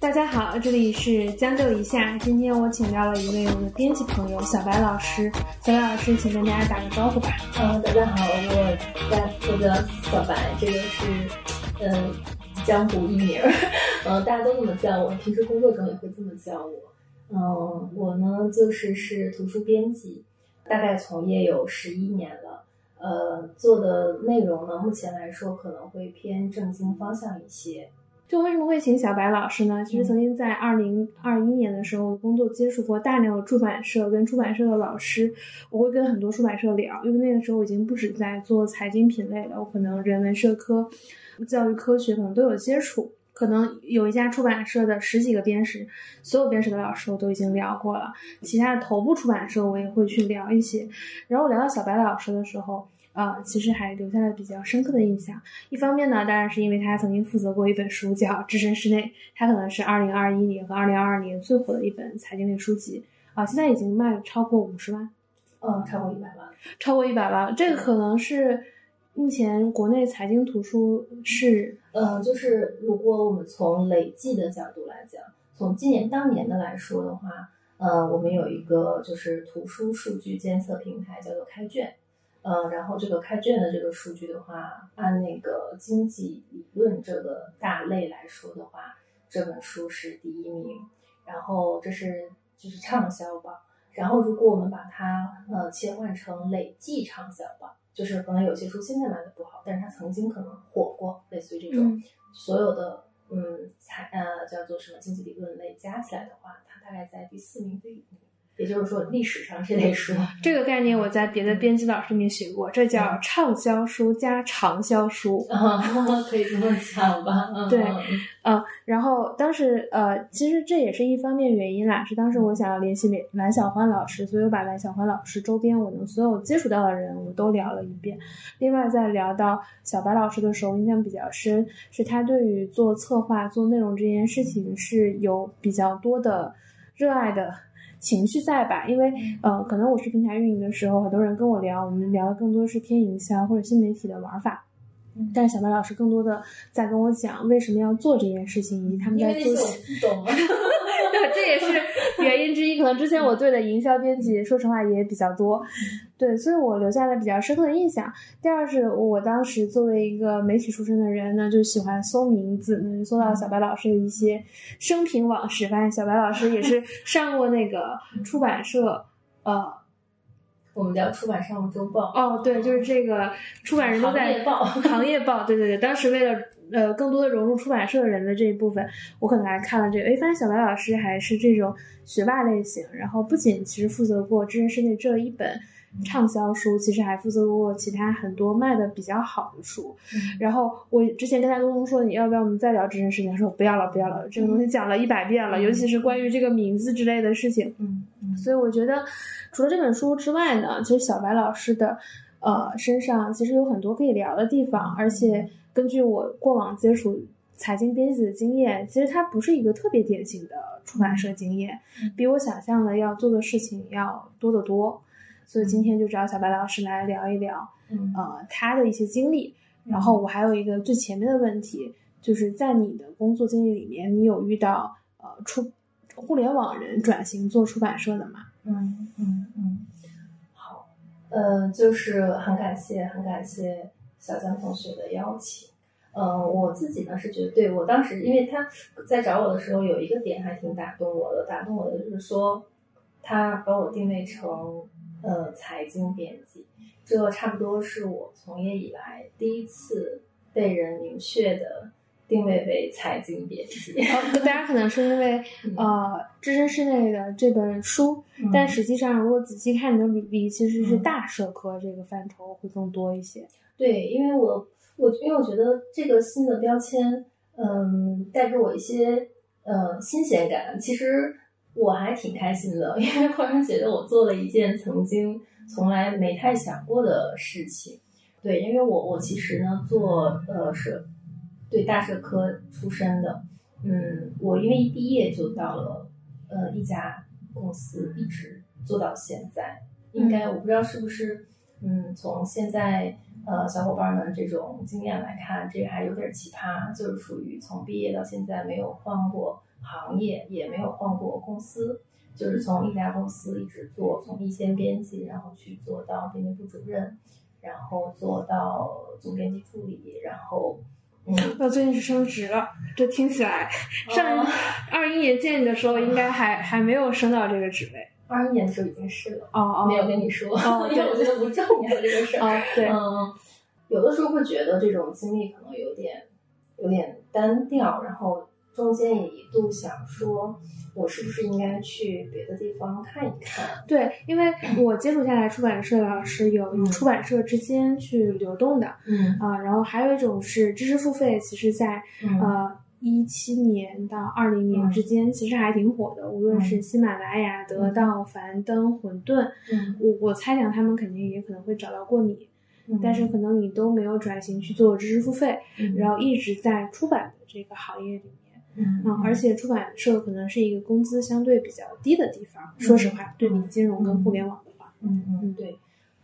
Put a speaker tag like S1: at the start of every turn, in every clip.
S1: 大家好，这里是将就一下。今天我请到了一位我的编辑朋友小白老师。小白老师，请跟大家打个招呼吧。
S2: 嗯，大家好，我叫我叫小白，这个是嗯江湖艺名，嗯大家都这么叫我，平时工作中也会这么叫我。嗯，我呢就是是图书编辑，大概从业有十一年了。呃，做的内容呢，目前来说可能会偏正经方向一些。
S1: 就为什么会请小白老师呢？其实曾经在二零二一年的时候，工作接触过大量的出版社跟出版社的老师，我会跟很多出版社聊，因为那个时候已经不止在做财经品类了，我可能人文社科、教育科学可能都有接触。可能有一家出版社的十几个编审，所有编审的老师我都已经聊过了，其他的头部出版社我也会去聊一些。然后我聊到小白老师的时候。呃，其实还留下了比较深刻的印象。一方面呢，当然是因为他曾经负责过一本书叫《置身事内》，它可能是二零二一年和二零二二年最火的一本财经类书籍啊，现在已经卖了超过五十万，
S2: 嗯，超过一百万，
S1: 超过一百万。这个可能是目前国内财经图书是，
S2: 呃，就是如果我们从累计的角度来讲，从今年当年的来说的话，呃，我们有一个就是图书数据监测平台叫做开卷。嗯，然后这个开卷的这个数据的话，按那个经济理论这个大类来说的话，这本书是第一名。然后这是就是畅销榜。然后如果我们把它呃切换成累计畅销榜，就是可能有些书现在卖的不好，但是它曾经可能火过，类似于这种所有的嗯财呃叫做什么经济理论类加起来的话，它大概在第四名、第五名。也就是说，历史上这类书，
S1: 这个概念我在别的编辑老师里面学过，这叫畅销书加长销书，
S2: 可以这么讲吧？
S1: 对，嗯，然后当时呃，其实这也是一方面原因啦，是当时我想要联系蓝蓝小欢老师，所以我把蓝小欢老师周边我能所有接触到的人我都聊了一遍。另外，在聊到小白老师的时候，印象比较深，是他对于做策划、做内容这件事情是有比较多的热爱的。情绪在吧，因为呃，可能我是平台运营的时候，很多人跟我聊，我们聊的更多是偏营销或者新媒体的玩法，但是小白老师更多的在跟我讲为什么要做这件事情，以及他们在做。
S2: 懂吗？
S1: 这也是原因之一。可能之前我对的营销编辑，说实话也比较多，对，所以我留下了比较深刻的印象。第二是我当时作为一个媒体出身的人呢，就喜欢搜名字，能搜到小白老师的一些生平往事，发现小白老师也是 上过那个出版社，呃，
S2: 我们叫出版商务周报。
S1: 哦，对，就是这个出版人都在
S2: 行业报，
S1: 行业报，对对对，当时为了。呃，更多的融入出版社的人的这一部分，我可能还看了这个。哎，发现小白老师还是这种学霸类型，然后不仅其实负责过《知识世界》这一本畅销书，其实还负责过其他很多卖的比较好的书。然后我之前跟他沟通说，你要不要我们再聊《知识世界》？他说不要了，不要了，这个东西讲了一百遍了，尤其是关于这个名字之类的事情。
S2: 嗯嗯。
S1: 所以我觉得，除了这本书之外呢，其实小白老师的呃身上其实有很多可以聊的地方，而且。根据我过往接触财经编辑的经验，其实它不是一个特别典型的出版社经验，比我想象的要做的事情要多得多。所以今天就找小白老师来聊一聊，呃，他的一些经历。然后我还有一个最前面的问题，就是在你的工作经历里面，你有遇到呃出互联网人转型做出版社的嘛？
S2: 嗯嗯嗯，好，呃，就是很感谢，很感谢。小江同学的邀请，呃，我自己呢是觉得，对我当时，因为他在找我的时候，有一个点还挺打动我的，打动我的就是说，他把我定位成呃财经编辑，这差不多是我从业以来第一次被人明确的定位为财经编辑。
S1: 大家可能是因为呃置身事内的这本书，但实际上如果仔细看你的履历，其实是大社科这个范畴会更多一些。
S2: 对，因为我我因为我觉得这个新的标签，嗯，带给我一些呃新鲜感。其实我还挺开心的，因为忽然觉得我做了一件曾经从来没太想过的事情。对，因为我我其实呢做呃是对大社科出身的，嗯，我因为一毕业就到了呃一家公司，一直做到现在。应该我不知道是不是嗯从现在。呃，小伙伴们这种经验来看，这个还有点奇葩，就是属于从毕业到现在没有换过行业，也没有换过公司，就是从一家公司一直做，从一线编辑，然后去做到编辑部主任，然后做到总编辑助理，然后嗯，
S1: 那最近是升职了，这听起来上二一年见你的时候应该还还没有升到这个职位。
S2: 二一年的时候已经是了，
S1: 哦哦，
S2: 没有跟你说，
S1: 哦
S2: 因为我觉得不重要这个事儿。
S1: 哦对，
S2: 嗯，有的时候会觉得这种经历可能有点有点单调，然后中间也一度想说，我是不是应该去别的地方看一看？
S1: 对，因为我接触下来，出版社老师有
S2: 嗯。
S1: 出版社之间去流动的
S2: 嗯。
S1: 啊、然后还有一种是知识付费，其实在
S2: 嗯。
S1: 呃一七年到二零年
S2: 嗯。
S1: 之间，其实还挺火的，无论是
S2: 嗯。
S1: 喜马拉雅、得到、樊登、混沌，
S2: 嗯。
S1: 我我猜想他们肯定也可能会找到过你，
S2: 嗯，
S1: 但是可能你都没有转型去做知识付费，
S2: 嗯。
S1: 然后一直在出版的这个行业里面。
S2: 嗯
S1: 嗯，而且出版社可能是一个工资相对比较低的地方。说实话，对比金融跟互联网的话，
S2: 嗯嗯对，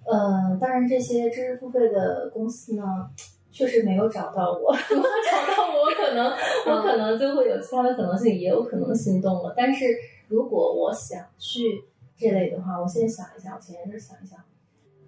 S2: 呃，当然这些知识付费的公司呢，确实没有找到我。如果找到我，可能 我可能就会有其他的可能性，也有可能心动了。但是如果我想去这类的话，我现在想一想，我前一阵想一想，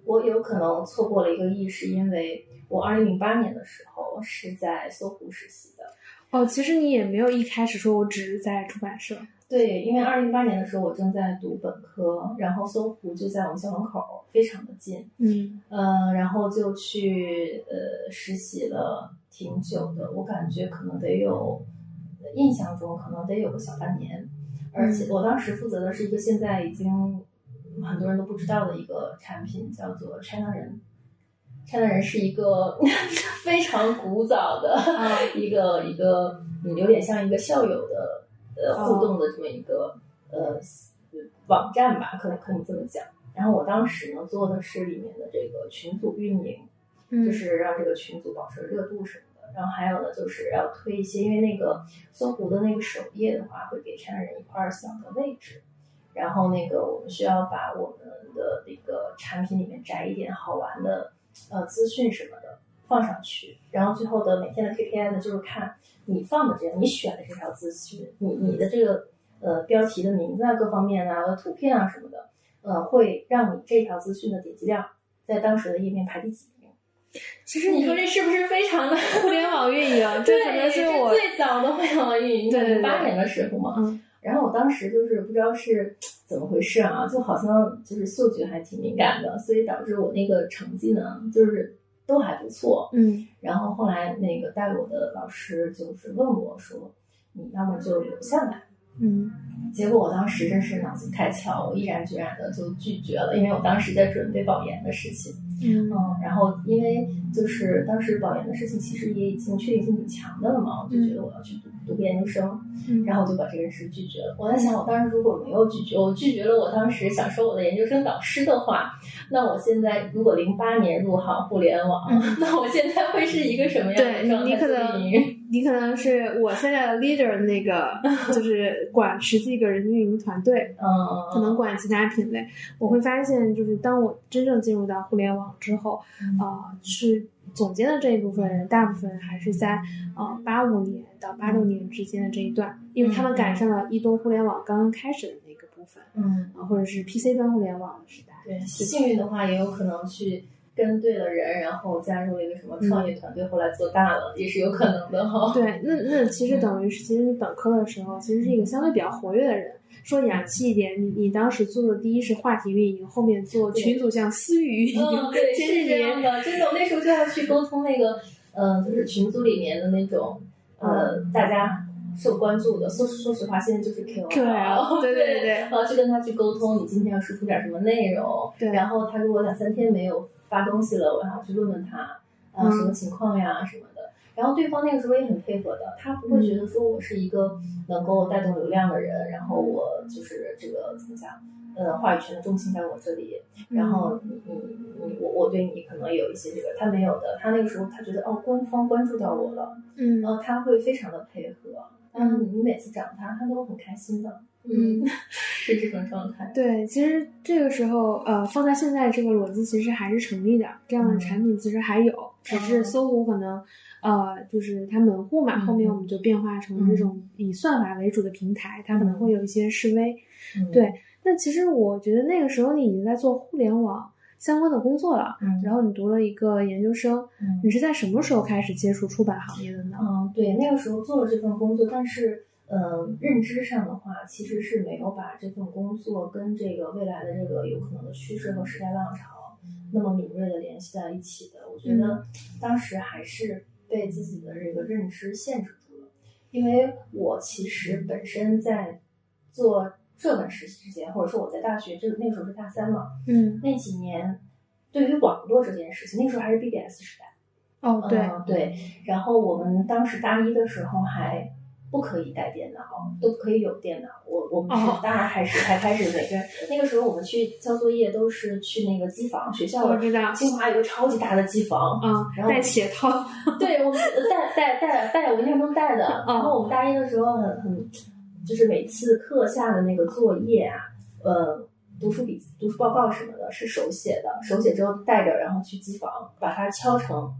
S2: 我有可能错过了一个亿，是因为我二零零八年的时候是在搜狐实习的。
S1: 哦，其实你也没有一开始说我只是在出版社，
S2: 对，因为二零一八年的时候我正在读本科，然后搜狐就在我们校门口，非常的近。
S1: 嗯
S2: 呃，然后就去呃实习了挺久的，我感觉可能得有，印象中可能得有个小半年，而且我当时负责的是一个现在已经很多人都不知道的一个产品，叫做 China 人。China 人是一个 非常古早的
S1: 啊
S2: 一个一个，嗯，有点像一个校友的呃互动的这么一个呃网站吧，可能可以这么讲。然后我当时呢做的是里面的这个群组运营，
S1: 嗯，
S2: 就是让这个群组保持热度什么的。然后还有呢，就是要推一些，因为那个搜狐的那个首页的话，会给全人一块小的位置。然后那个我们需要把我们的那个产品里面摘一点好玩的呃资讯什么的放上去。然后最后的每天的 KPI 呢，就是看你放的这你选的这条资讯，你你的这个呃标题的名字啊，各方面啊，图片啊什么的，呃，会让你这条资讯的点击量在当时的页面排第几名。
S1: 其实
S2: 你说这是不是非常的
S1: 互联网运营，这
S2: 对，
S1: 可能是我
S2: 最早的互联网运营，
S1: 对
S2: 八年的时候嘛。
S1: 嗯
S2: 然后我当时就是不知道是怎么回事啊，就好像就是嗅觉还挺敏感的，所以导致我那个成绩呢，就是都还不错。
S1: 嗯
S2: 然后后来那个带我的老师就是问我说：“你要么就留下来。”
S1: 嗯
S2: 结果我当时真是脑子开窍，我毅然决然的就拒绝了，因为我当时在准备保研的事情。
S1: 嗯
S2: 嗯，然后因为就是当时保研的事情，其实也已经确定性挺强的了嘛，我就觉得我要去读读研究生，
S1: 嗯，
S2: 然后我就把这件事拒绝了。我在想，我当时如果没有拒绝，我拒绝了我当时想说我的研究生导师的话，那我现在如果零八年入行互联网，那我现在会是一一个什么样的
S1: 对
S2: 状态？
S1: 你可能你可能是我现在的 leader 那个，就是管十几个人运营团队，
S2: 嗯，
S1: 可能管其他品类。我会发现，就是当我真正进入到互联网之后，
S2: 嗯
S1: 呃，是总监的这一部分人，大部分还是在呃八五年到八六年之间的这一段，因为他们赶上了移动互联网刚刚开始的那个部分，
S2: 嗯，
S1: 啊、或者是 PC 端互联网的时代。
S2: 对，幸运的话也有可能去。跟对了人，然后加入了一个什么创业团队，后来做大了，也是有可能的哈。
S1: 对，那那其实等于是，其实你本科的时候，其实是一个相对比较活跃的人。说雅气一点，你你当时做的第一是话题运营，后面做群组像私域运营，
S2: 嗯，对，
S1: 其实
S2: 是这样的。真的，我那时候就要去沟通那个，呃，就是群组里面的那种，呃，大家受关注的。说说实话，现在就是
S1: KOL，KOL 对对对对
S2: 然后去跟他去沟通，你今天要输出点什么内容。
S1: 对
S2: 然后他如果两三天没有发东西了，我还要去问问他，啊、
S1: 嗯。
S2: 什么情况呀什么的。然后对方那个时候也很配合的，他不会觉得说我是一个能够带动流量的人，然后我就是这个怎么讲，呃，话语权的重心在我这里，然后你你你我我对你可能有一些这个，他没有的，他那个时候他觉得哦，官方关注到我了，
S1: 嗯。
S2: 然后他会非常的配合，嗯，你每次找他，他都很开心的，
S1: 嗯，
S2: 是这种状态，
S1: 对，其实这个时候，呃，放在现在这个逻辑其实还是成立的，这样的产品其实还有，只是搜狐可能，呃，就是它门户嘛，
S2: 嗯
S1: 后面我们就变化成这种以算法为主的平台，它可能会有一些示威。
S2: 嗯
S1: 对，那其实我觉得那个时候你已经在做互联网相关的工作了，
S2: 嗯
S1: 然后你读了一个研究生，
S2: 嗯
S1: 你是在什么时候开始接触出版行业的呢？
S2: 嗯，对，那个时候做了这份工作，但是，呃，认知上的话，其实是没有把这份工作跟这个未来的这个有可能的趋势和时代浪潮那么敏锐的联系在一起的。我觉得当时还是被自己的这个认知限制住了，因为我其实本身在做这份实习之前，或者说我在大学这那个时候是大三嘛，
S1: 嗯，
S2: 那几年对于网络这件事情，那时候还是 BBS 时代。
S1: 哦，对，
S2: 嗯对。然后我们当时大一的时候还不可以带电脑，都不可以有电脑。我我们是
S1: 哦
S2: 大二开始才开始每个人，那个时候我们去交作业都是去那个机房，学校
S1: 我知道
S2: 清华有个超级大的机房，
S1: 啊，
S2: 然后
S1: 带鞋套，
S2: 对我们带带带带，我印象中带的。然后我们大一的时候很很，就是每次课下的那个作业啊，呃，读书笔、读书报告什么的，是手写的，手写之后带着，然后去机房把它敲成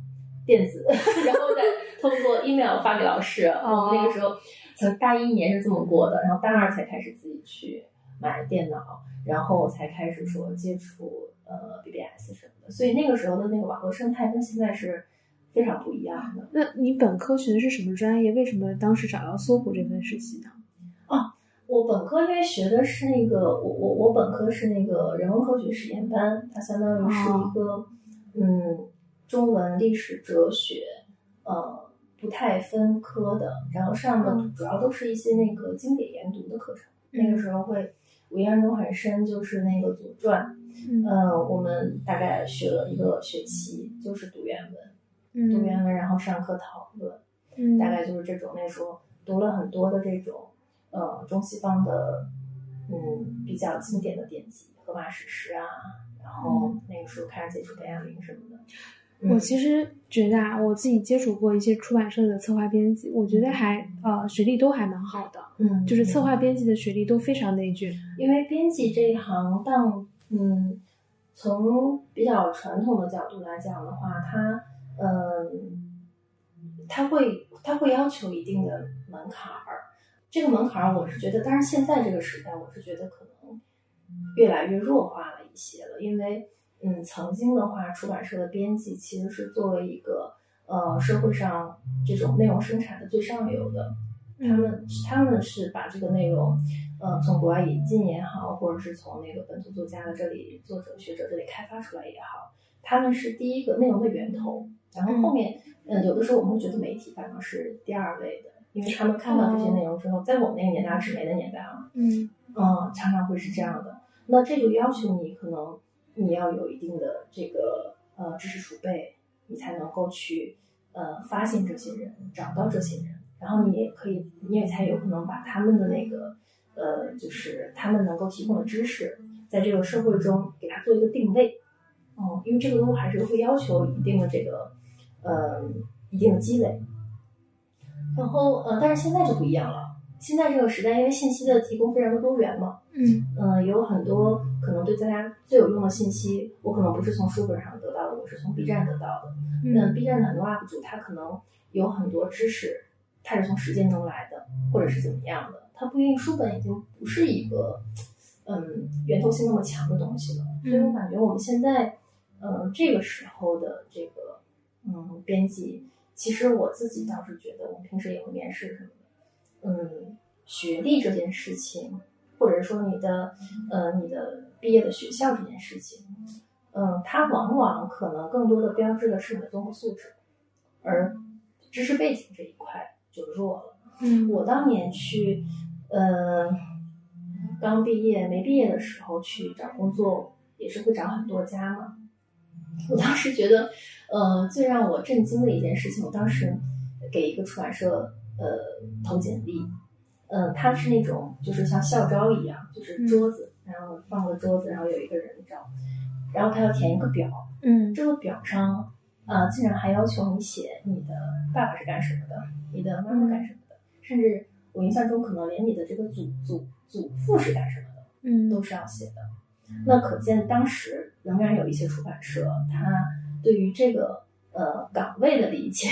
S2: 电子，然后再通过 email 发给老师。我们那个时候从大一年是这么过的，然后大二才开始自己去买电脑，然后才开始说接触呃 BBS 什么的。所以那个时候的那个网络生态跟现在是非常不一样的。
S1: 那你本科学的是什么专业？为什么当时找到搜狐这份实习呢？
S2: 哦我本科因为学的是那个，我我我本科是那个人文科学实验班，它相当于是一个、嗯中文、历史、哲学，呃不太分科的，然后上的
S1: 嗯
S2: 主要都是一些那个经典研读的课程。那个时候会我印象中很深，就是那个《左传》，
S1: 嗯
S2: 嗯、我们大概学了一个学期，就是读原文，读原
S1: 嗯
S2: 文，然后上课讨论。
S1: 嗯，
S2: 大概就是这种。那时候读了很多的这种呃中西方的嗯比较经典的典籍，荷马史诗啊，然后那个时候开始接触本雅明什么的。嗯
S1: 我其实觉得啊，我自己接触过一些出版社的策划编辑，我觉得还呃学历都还蛮好的，
S2: 嗯
S1: 就是策划编辑的学历都非常内卷。
S2: 因为编辑这一行，当嗯，从比较传统的角度来讲的话，它嗯，它会它会要求一定的门槛儿。这个门槛儿，我是觉得，但是现在这个时代，我是觉得可能越来越弱化了一些了，因为嗯，曾经的话，出版社的编辑其实是作为一个呃社会上这种内容生产的最上游的，他们他们是把这个内容，呃，从国外引进也好，或者是从那个本土作家的这里、作者学者这里开发出来也好，他们是第一个内容的源头。然后后面，嗯、有的时候我们会觉得媒体反而是第二位的，因为他们看到这些内容之后，在我们那个年代，纸媒的年代啊，
S1: 嗯。
S2: 嗯，常常会是这样的。那这就要求你可能你要有一定的这个呃知识储备，你才能够去呃发现这些人，找到这些人，然后你也可以，你也才有可能把他们的那个呃，就是他们能够提供的知识，在这个社会中给他做一个定位。嗯，因为这个都还是会要求一定的这个呃一定的积累。然后呃，但是现在就不一样了。现在这个时代，因为信息的提供非常的多元嘛，
S1: 嗯
S2: 嗯，有很多可能对大家最有用的信息，我可能不是从书本上得到的，我是从 B 站得到的。嗯
S1: 嗯
S2: ，B 站的很多 UP 主，他可能有很多知识，他是从实践中来的，或者是怎么样的，他不一定书本已经不是一个嗯源头性那么强的东西了。所以我感觉我们现在嗯这个时候的这个嗯编辑，其实我自己倒是觉得，我们平时也会面试什么的。嗯，学历这件事情，或者说你的呃你的毕业的学校这件事情，嗯，它往往可能更多的标志的是你的综合素质，而知识背景这一块就弱了。
S1: 嗯
S2: 我当年去呃刚毕业没毕业的时候去找工作，也是会找很多家嘛。我当时觉得，呃，最让我震惊的一件事情，我当时给一个出版社呃投简历，嗯、它是那种就是像校招一样，就是桌子，然后放个桌子，然后有一个人照，然后他要填一个表，
S1: 嗯。
S2: 这个表上啊、竟然还要求你写你的爸爸是干什么的，你的妈妈干什么的，甚至我印象中可能连你的这个祖祖祖父是干什么的
S1: 嗯。
S2: 都是要写的。那可见当时仍然有一些出版社，他对于这个呃岗位的理解，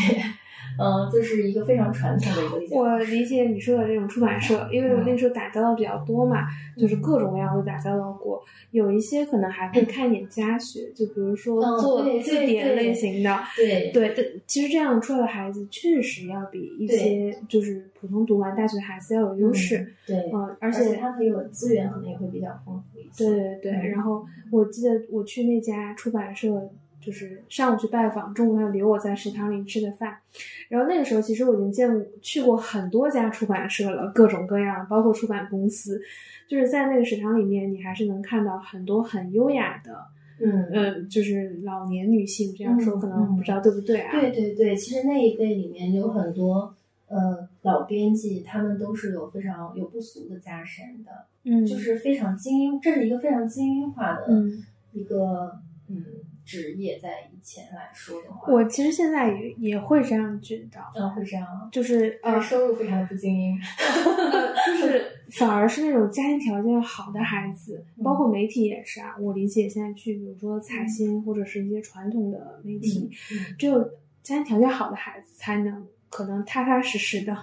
S2: 嗯，就是一个非常传统的一个理解。
S1: 我理解你说的这种出版社，因为我那时候打交道比较多嘛，就是各种各样都打交道过，有一些可能还会看一点家学，就比如说做字典类型的，
S2: 对
S1: 对对，其实这样出来的孩子确实要比一些就是普通读完大学的孩子要有优势，
S2: 对，
S1: 嗯，
S2: 而
S1: 且
S2: 他可以有资源可能也会比较丰富一些。
S1: 对对对，然后我记得我去那家出版社。就是上午去拜访，中午他留我在食堂里吃的饭。然后那个时候，其实我已经见去过很多家出版社了，各种各样，包括出版公司。就是在那个食堂里面，你还是能看到很多很优雅的，
S2: 嗯
S1: 嗯，就是老年女性。这样说可能不知道对不对啊？
S2: 对对对，其实那一辈里面有很多呃老编辑，他们都是有非常有不俗的家神的，
S1: 嗯，
S2: 就是非常精英，这是一个非常精英化的一个嗯。职业在以前来说的话，
S1: 我其实现在也也会这样觉得，
S2: 嗯，会这样，
S1: 就是呃，
S2: 收入非常的不精英，
S1: 就是反而是那种家庭条件好的孩子，包括媒体也是啊。我理解现在去，比如说财新或者是一些传统的媒体，只有家庭条件好的孩子才能可能踏踏实实的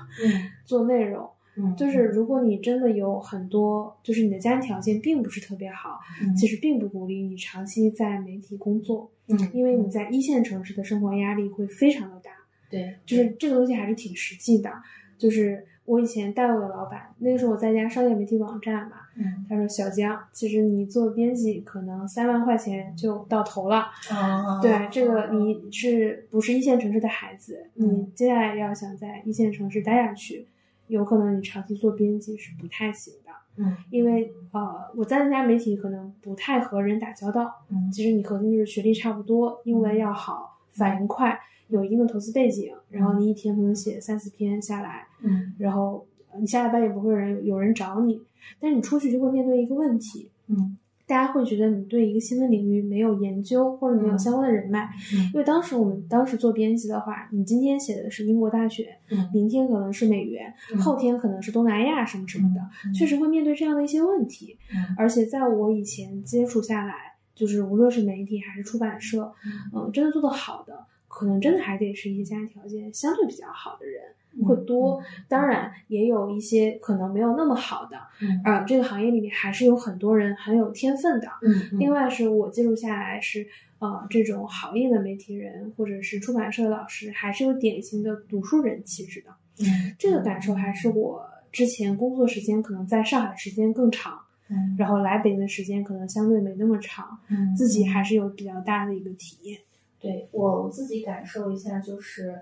S1: 做内容。
S2: 嗯，
S1: 就是如果你真的有很多，就是你的家庭条件并不是特别好，其实并不鼓励你长期在媒体工作，
S2: 嗯，
S1: 因为你在一线城市的生活压力会非常的大，
S2: 对，
S1: 就是这个东西还是挺实际的。就是我以前带我的老板，那个时候我在家商业媒体网站嘛，
S2: 嗯，
S1: 他说小江，其实你做编辑可能三万块钱就到头了，
S2: 啊，
S1: 对，这个你是不是一线城市的孩子，你接下来要想在一线城市待下去。有可能你长期做编辑是不太行的，
S2: 嗯，
S1: 因为呃，我在那家媒体可能不太和人打交道，
S2: 嗯，
S1: 其实你核心就是学历差不多，英文要好，反应快，有一定的投资背景，然后你一天可能写三四篇下来，
S2: 嗯，
S1: 然后你下了班也不会有人有人找你，但是你出去就会面对一个问题，
S2: 嗯。
S1: 大家会觉得你对一个新闻领域没有研究，或者没有相关的人脉。因为当时我们当时做编辑的话，你今天写的是英国大选，明天可能是美元，后天可能是东南亚什么什么的，确实会面对这样的一些问题。而且在我以前接触下来，就是无论是媒体还是出版社，嗯，真的做得好的，可能真的还得是一些家庭条件相对比较好的人。会多，当然也有一些可能没有那么好的，呃，这个行业里面还是有很多人很有天分的。
S2: 嗯，
S1: 另外是我记录下来是，呃，这种行业的媒体人或者是出版社的老师，还是有典型的读书人气质的。
S2: 嗯，
S1: 这个感受还是我之前工作时间可能在上海时间更长，
S2: 嗯，
S1: 然后来北京的时间可能相对没那么长，
S2: 嗯，
S1: 自己还是有比较大的一个体验。
S2: 对我自己感受一下就是。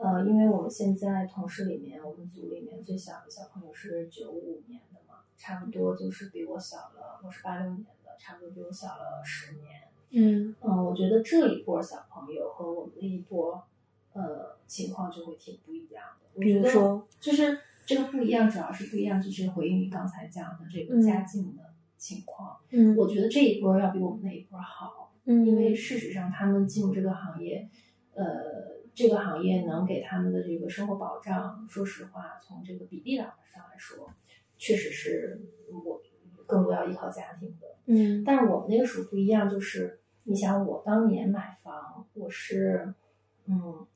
S2: 呃，因为我们现在同事里面，我们组里面最小的小朋友是九五年的嘛，差不多就是比我小了，我是八六年的，差不多比我小了十年。
S1: 嗯
S2: 嗯，我觉得这一波小朋友和我们那一波，呃，情况就会挺不一样的。
S1: 比如说，
S2: 就是这个不一样，主要是不一样，就是回应你刚才讲的这个家境的情况。
S1: 嗯，
S2: 我觉得这一波要比我们那一波好。
S1: 嗯，
S2: 因为事实上他们进入这个行业，呃。这个行业能给他们的这个生活保障，说实话，从这个比例上来说，确实是我更多要依靠家庭的。
S1: 嗯，
S2: 但是我们那个时候不一样，就是你想，我当年买房，我是，嗯，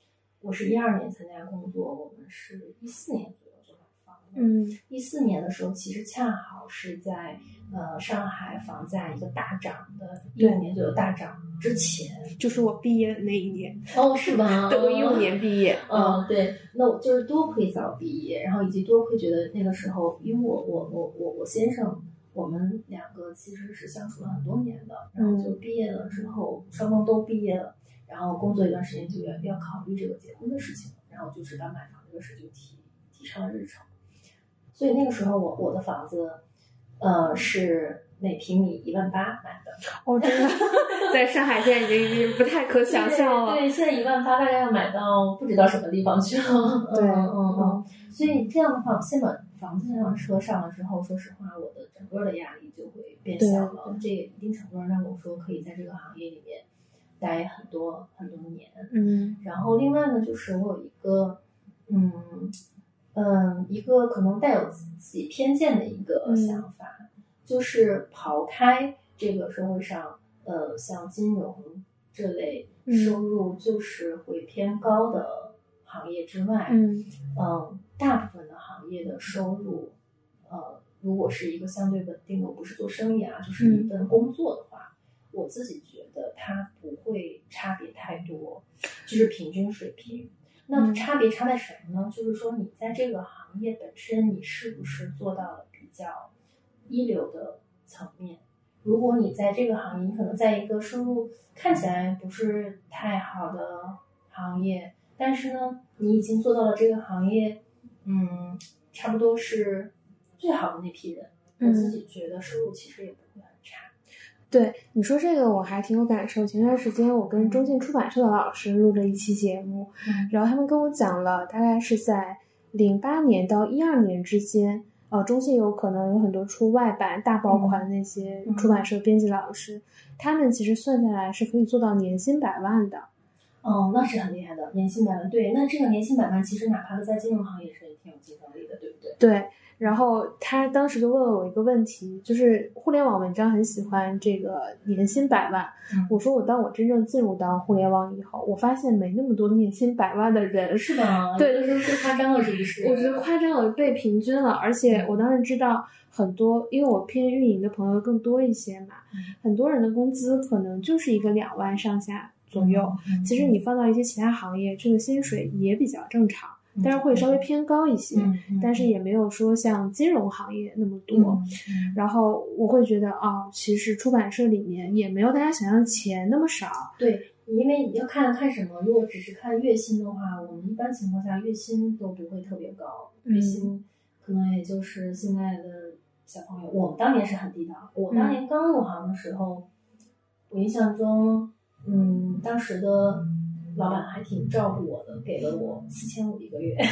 S2: 我是一二年参加工作，我们是一四年左右就买房。
S1: 嗯，
S2: 一四年的时候，其实恰好是在。呃，上海房价一个大涨的，一五年左右大涨之前，
S1: 就是我毕业的那一年。
S2: 哦，是吧？
S1: 对，我一五年毕业。
S2: 嗯，对，那我就是多亏早毕业，然后以及多亏觉得那个时候，因为我我我我我先生，我们两个其实是相处了很多年的，然后就毕业了之后，双方都毕业了，然后工作一段时间就要要考虑这个结婚的事情，然后就知道买房这个事就提提上了日程，所以那个时候我我的房子。呃，是每平米一万八买的。
S1: 哦，真的，在上海现在已经已经不太可想象了。
S2: 对，现在一万八大概要买到不知道什么地方去了。
S1: 对，
S2: 嗯嗯。所以这样的话，先把房子上车上了之后，说实话，我的整个的压力就会变小了。这也一定程度上让我说可以在这个行业里面待很多很多年。
S1: 嗯。
S2: 然后另外呢，就是我有一个，嗯。嗯，一个可能带有自己偏见的一个想法，就是刨开这个社会上，呃，像金融这类收入就是会偏高的行业之外，
S1: 嗯。
S2: 嗯，大部分的行业的收入，呃，如果是一个相对稳定的，我不是做生意啊，就是一份工作的话，我自己觉得它不会差别太多，就是平均水平。那
S1: 么
S2: 差别差在什么呢？就是说你在这个行业本身，你是不是做到了比较一流的层面？如果你在这个行业，你可能在一个收入看起来不是太好的行业，但是呢，你已经做到了这个行业，嗯，差不多是最好的那批人。我自
S1: 嗯，
S2: 己觉得收入其实也不会很差。
S1: 对你说这个我还挺有感受。前段时间我跟中信出版社的老师录了一期节目，
S2: 嗯
S1: 然后他们跟我讲了，大概是在零八年到一二年之间，呃，中信有可能有很多出外版大爆款那些
S2: 嗯
S1: 出版社编辑老师，他们其实算下来是可以做到年薪百万的。
S2: 哦，那是很厉害的，年薪百万。对，那这个年薪百万，其实哪怕是在金融行业是挺有竞争力的，对不对？
S1: 对，然后他当时就问了我一个问题，就是互联网文章很喜欢这个年薪百万。
S2: 嗯
S1: 我说我当我真正进入到互联网以后，我发现没那么多年薪百万的人。
S2: 是吧？
S1: 对
S2: 就是是夸张了，是不是？
S1: 我觉得夸张了，被平均了，而且我当时知道很多，因为我偏运营的朋友更多一些嘛，
S2: 嗯
S1: 很多人的工资可能就是一个两万上下左右。
S2: 嗯
S1: 其实你放到一些其他行业，这个薪水也比较正常，但是会稍微偏高一些，
S2: 嗯，嗯
S1: 但是也没有说像金融行业那么多。然后我会觉得，哦，其实出版社里面也没有大家想象的钱那么少。
S2: 对，因为你要看看什么。如果只是看月薪的话，我们一般情况下月薪都不会特别高，
S1: 嗯
S2: 月薪可能也就是现在的小朋友，我们当年是很低的。我当年刚入行的时候，我印象中，嗯，当时的老板还挺照顾我的，给了我四千五一个月。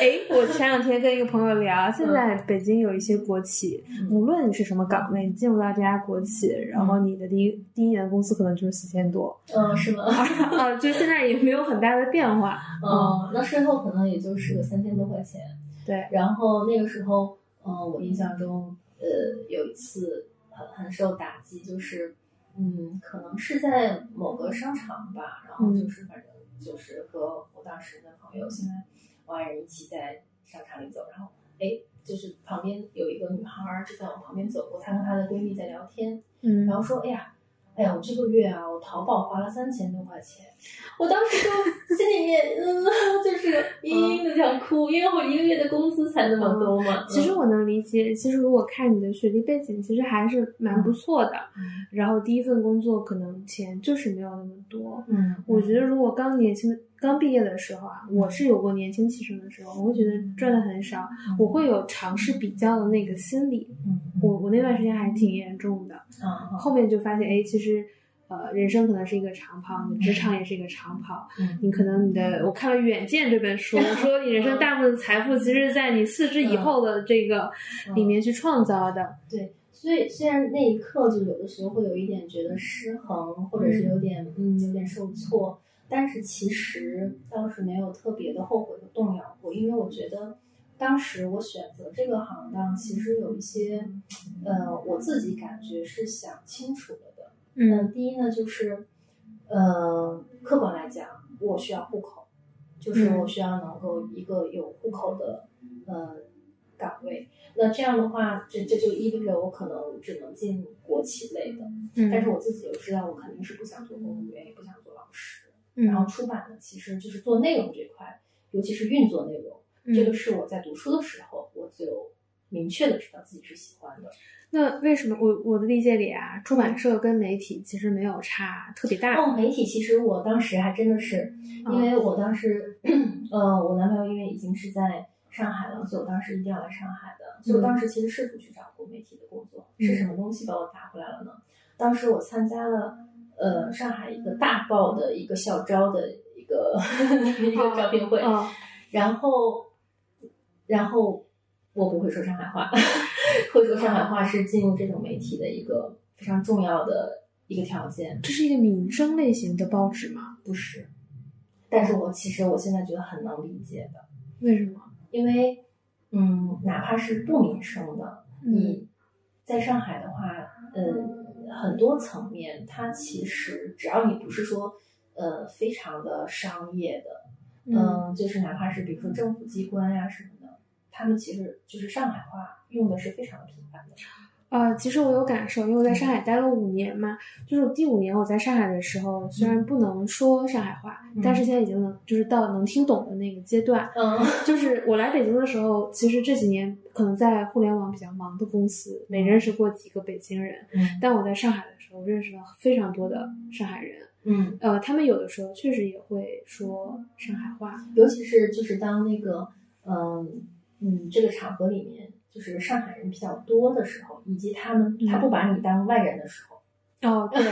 S1: 哎，我前两天跟一个朋友聊，现在北京有一些国企，
S2: 嗯
S1: 无论你是什么岗位，你进入到这家国企，然后你的第一第一年的工资可能就是四千多，
S2: 嗯，是吗？
S1: 啊，就现在也没有很大的变化。
S2: 嗯，那税后可能也就是个三千多块钱。
S1: 对，
S2: 然后那个时候，嗯、我印象中，呃，有一次很很受打击，就是，嗯，可能是在某个商场吧，然后就是反正就是和我当时的朋友，现在我爱人一起在商场里走，然后哎，就是旁边有一个女孩儿就在我旁边走过，她跟她的闺蜜在聊天，
S1: 嗯
S2: 然后说，哎呀。哎呀，我这个月啊，我淘宝花了三千多块钱，我当时就心里面，嗯，就是嘤嘤的想哭，因为我一个月的工资才那么多嘛。
S1: 其实我能理解，其实如果看你的学历背景，其实还是蛮不错的。
S2: 嗯
S1: 然后第一份工作可能钱就是没有那么多。
S2: 嗯，
S1: 我觉得如果刚年轻、刚毕业的时候啊，我是有过年轻气盛的时候，我会觉得赚的很少，我会有尝试比较的那个心理。
S2: 嗯，
S1: 我我那段时间还挺严重的，
S2: 啊，
S1: 后面就发现，哎，其实。呃，人生可能是一个长跑，你职场也是一个长跑。
S2: 嗯
S1: 你可能你的，我看了《远见》这本书，说你人生大部分财富其实是在你四十以后的这个里面去创造的。
S2: 对，所以虽然那一刻就有的时候会有一点觉得失衡，或者是有点嗯有点受挫，但是其实当时没有特别的后悔和动摇过，因为我觉得当时我选择这个行当，其实有一些呃我自己感觉是想清楚了的。
S1: 嗯
S2: 第一呢就是呃客观来讲，我需要户口，就是
S1: 嗯
S2: 我需要能够一个有户口的呃岗位。那这样的话，这这就意味着我可能只能进国企类的，
S1: 嗯，
S2: 但是我自己又知道，我肯定是不想做公务员，也不想然后出版呢，其实就是做内容这块，尤其是运作内容，
S1: 嗯
S2: 这个是我在读书的时候我就明确的知道自己是喜欢的。
S1: 那为什么我我的理解里啊，出版社跟媒体其实没有差特别大？
S2: 哦，媒体其实我当时还真的是，因为我当时，呃，我男朋友因为已经是在上海了，所以我当时一定要来上海的。所以我当时其实试图去找过媒体的工作，是什么东西把我打回来了呢？当时我参加了呃上海一个大报的一个校招的一个 一个招聘会，
S1: 哦
S2: 然后然后我不会说上海话，会说上海话是进入这种媒体的一个非常重要的一个条件。
S1: 这是一个民生类型的报纸吗？
S2: 不是，但是我其实我现在觉得很能理解的，
S1: 为什么？
S2: 因为嗯，哪怕是不民生的，
S1: 嗯
S2: 你在上海的话，嗯，很多层面，它其实只要你不是说呃非常的商业的，
S1: 嗯
S2: 嗯，就是哪怕是比如说政府机关呀、什么的，他们其实就是上海话用的是非常频繁的。
S1: 呃，其实我有感受，因为我在上海待了五年嘛，就是第五年我在上海的时候，虽然不能说上海话，
S2: 嗯
S1: 但是现在已经能就是到能听懂的那个阶段。
S2: 嗯
S1: 就是我来北京的时候，其实这几年可能在互联网比较忙的公司，没认识过几个北京人，
S2: 嗯
S1: 但我在上海的时候认识了非常多的上海人。
S2: 嗯，
S1: 呃，他们有的时候确实也会说上海话。
S2: 尤其是就是当那个嗯嗯这个场合里面，就是上海人比较多的时候，以及他们他不把你当外人的时候，
S1: 哦，对，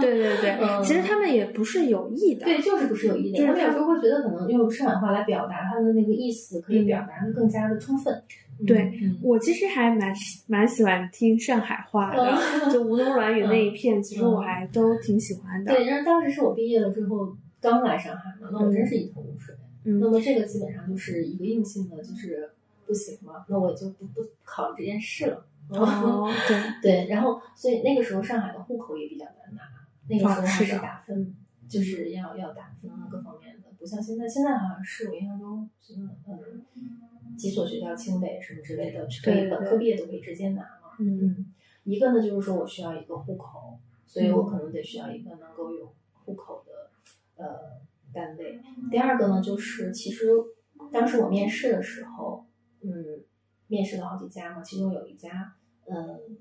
S1: 对对对，
S2: 嗯
S1: 其实他们也不是有意的。
S2: 对，就是不是有意的。
S1: 就是
S2: 他们有时候会觉得可能用上海话来表达他们的那个意思，可以表达的更加的充分。
S1: 对
S2: 嗯
S1: 我其实还蛮蛮喜欢听上海话的，
S2: 嗯
S1: 就吴侬软语 那一片，其实我还都挺喜欢的。
S2: 对，然后当时是我毕业了之后刚来上海嘛，那我真是一头雾水。
S1: 嗯
S2: 那么这个基本上就是一个硬性的，就是不行了，那我就不不考虑这件事了。
S1: 哦，对，
S2: 对，然后所以那个时候上海的户口也比较难拿，那个时候还是打分，就是要要打分啊各方面的，不像现在，现在好像是我印象中什么嗯几所学校清北什么之类的，可以本科毕业都可以直接拿嘛。
S1: 嗯
S2: 嗯，一个呢就是说我需要一个户口，所以我可能得需要一个能够有户口的呃单位。第二个呢就是其实当时我面试的时候，嗯，面试了好几家嘛，其中有一家，嗯，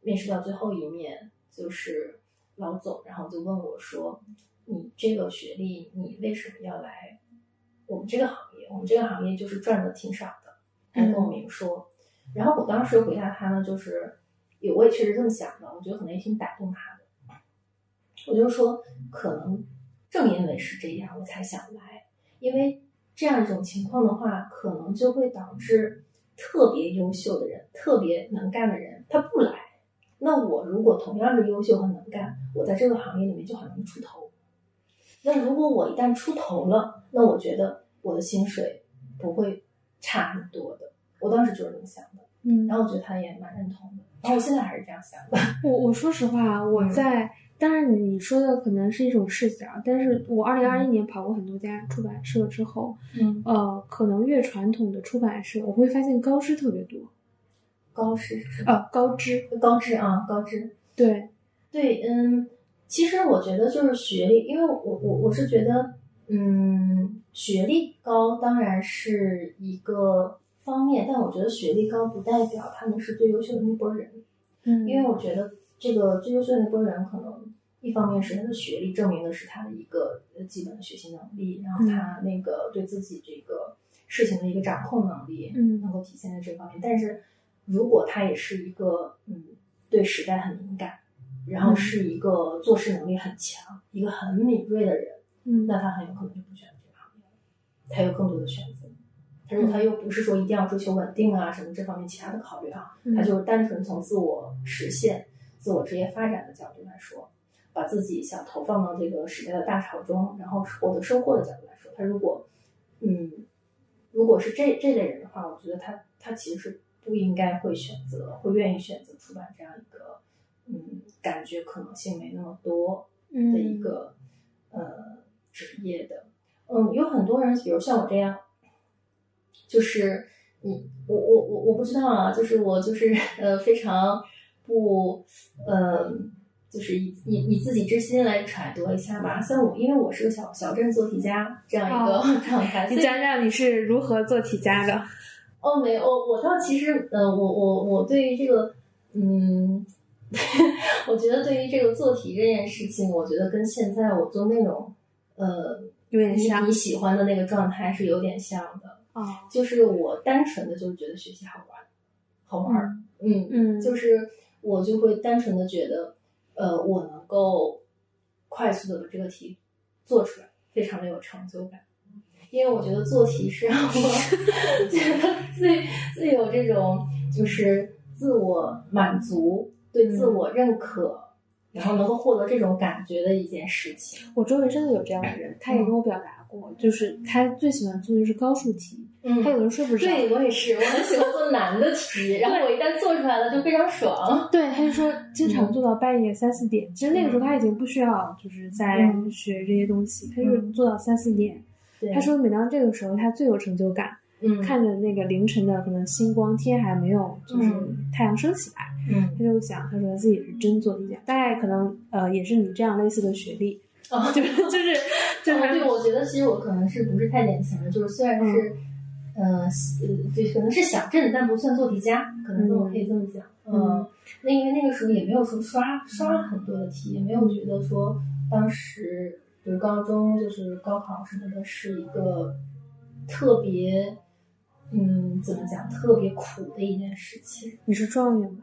S2: 面试到最后一面就是老总，然后就问我说：“你这个学历，你为什么要来我们这个行业？我们这个行业就是赚的挺少的。”他跟我明说。然后我当时回答他呢，就是有我也确实这么想的，我觉得可能也挺打动他的。我就说，可能正因为是这样，我才想来，因为这样一种情况的话，可能就会导致特别优秀的人、特别能干的人他不来。那我如果同样是优秀和能干，我在这个行业里面就很容易出头。那如果我一旦出头了，那我觉得我的薪水不会差很多的。我当时就是这么想的，
S1: 嗯，
S2: 然后我觉得他也蛮认同的，然后我现在还是这样想的。
S1: 我我说实话，我
S2: 嗯
S1: 在，当然你说的可能是一种视角，但是我二零二一年跑过很多家出版社之后，
S2: 嗯，
S1: 呃，可能越传统的出版社，我会发现高知特别多，
S2: 高师是吧？
S1: 呃，高知，
S2: 高知啊，高知。
S1: 对，
S2: 对，嗯，其实我觉得就是学历，因为我我我是觉得，嗯，学历高当然是一个方面，但我觉得学历高不代表他们是最优秀的那波人，
S1: 嗯，
S2: 因为我觉得这个最优秀的那波人可能。一方面是他的学历证明的是他的一个呃基本的学习能力，然后他那个对自己这个事情的一个掌控能力，
S1: 嗯
S2: 能够体现在这方面。但是如果他也是一个嗯对时代很敏感，然后是一个做事能力很强、一个很敏锐的人，
S1: 嗯，
S2: 那他很有可能就不选择这个行业了，他有更多的选择。但是他又不是说一定要追求稳定啊什么这方面其他的考虑啊，
S1: 嗯
S2: 他就是单纯从自我实现、自我职业发展的角度来说，把自己想投放到这个时代的大潮中，然后获得收获的角度来说，他如果嗯，如果是这这类人的话，我觉得他他其实是不应该会选择，会愿意选择出版这样一个嗯，感觉可能性没那么多
S1: 嗯
S2: 的一个、呃职业的。嗯，有很多人，比如像我这样，就是你我我我我不知道啊，就是我就是呃非常不嗯。就是以以以自己之心来揣度一下吧，像我，因为我是个小小镇做题家这样一个
S1: 哦
S2: 状态，
S1: 你讲讲你是如何做题家的？
S2: 哦，没有，我我倒其实，呃，我我我对于这个，嗯，我觉得对于这个做题这件事情，我觉得跟现在我做内容，呃，
S1: 有点像
S2: 你喜欢的那个状态是有点像的，
S1: 哦，
S2: 就是我单纯的就觉得学习好玩，好玩儿，嗯
S1: 嗯，
S2: 就是我就会单纯的觉得，呃，我能够快速的把这个题做出来，非常的有成就感。因为我觉得做题是让 我觉得最最有这种就是自我满足、对自我认可，然后能够获得这种感觉的一件事情。
S1: 我周围真的有这样的人，他也跟我表达过，就是他最喜欢做的就是高数题，
S2: 嗯
S1: 他有的睡不着。
S2: 对我也是，我很喜欢做难的题，然后我一旦做出来了就非常爽。
S1: 对，他就说经常做到半夜三四点。其实那个时候他已经不需要就是在
S2: 嗯
S1: 学这些东西，他就做到三四点。
S2: 对
S1: 他说每当这个时候他最有成就感，
S2: 嗯
S1: 看着那个凌晨的可能星光，天还没有就是
S2: 嗯
S1: 太阳升起来，
S2: 嗯
S1: 他就想他说自己是真做了一件，大概可能呃也是你这样类似的学历，
S2: 啊，
S1: 就是 就是就是
S2: 哦对，我觉得其实我可能是不是太典型了，就是虽然是，呃，呃，对，可能是小镇，但不算做题家，可能我可以这么讲。
S1: 嗯
S2: 那因为那个时候也没有说刷刷很多的题，也没有觉得说当时读高中就是高考什么的是一个特别，嗯，怎么讲，特别苦的一件事情。
S1: 你是状元吗？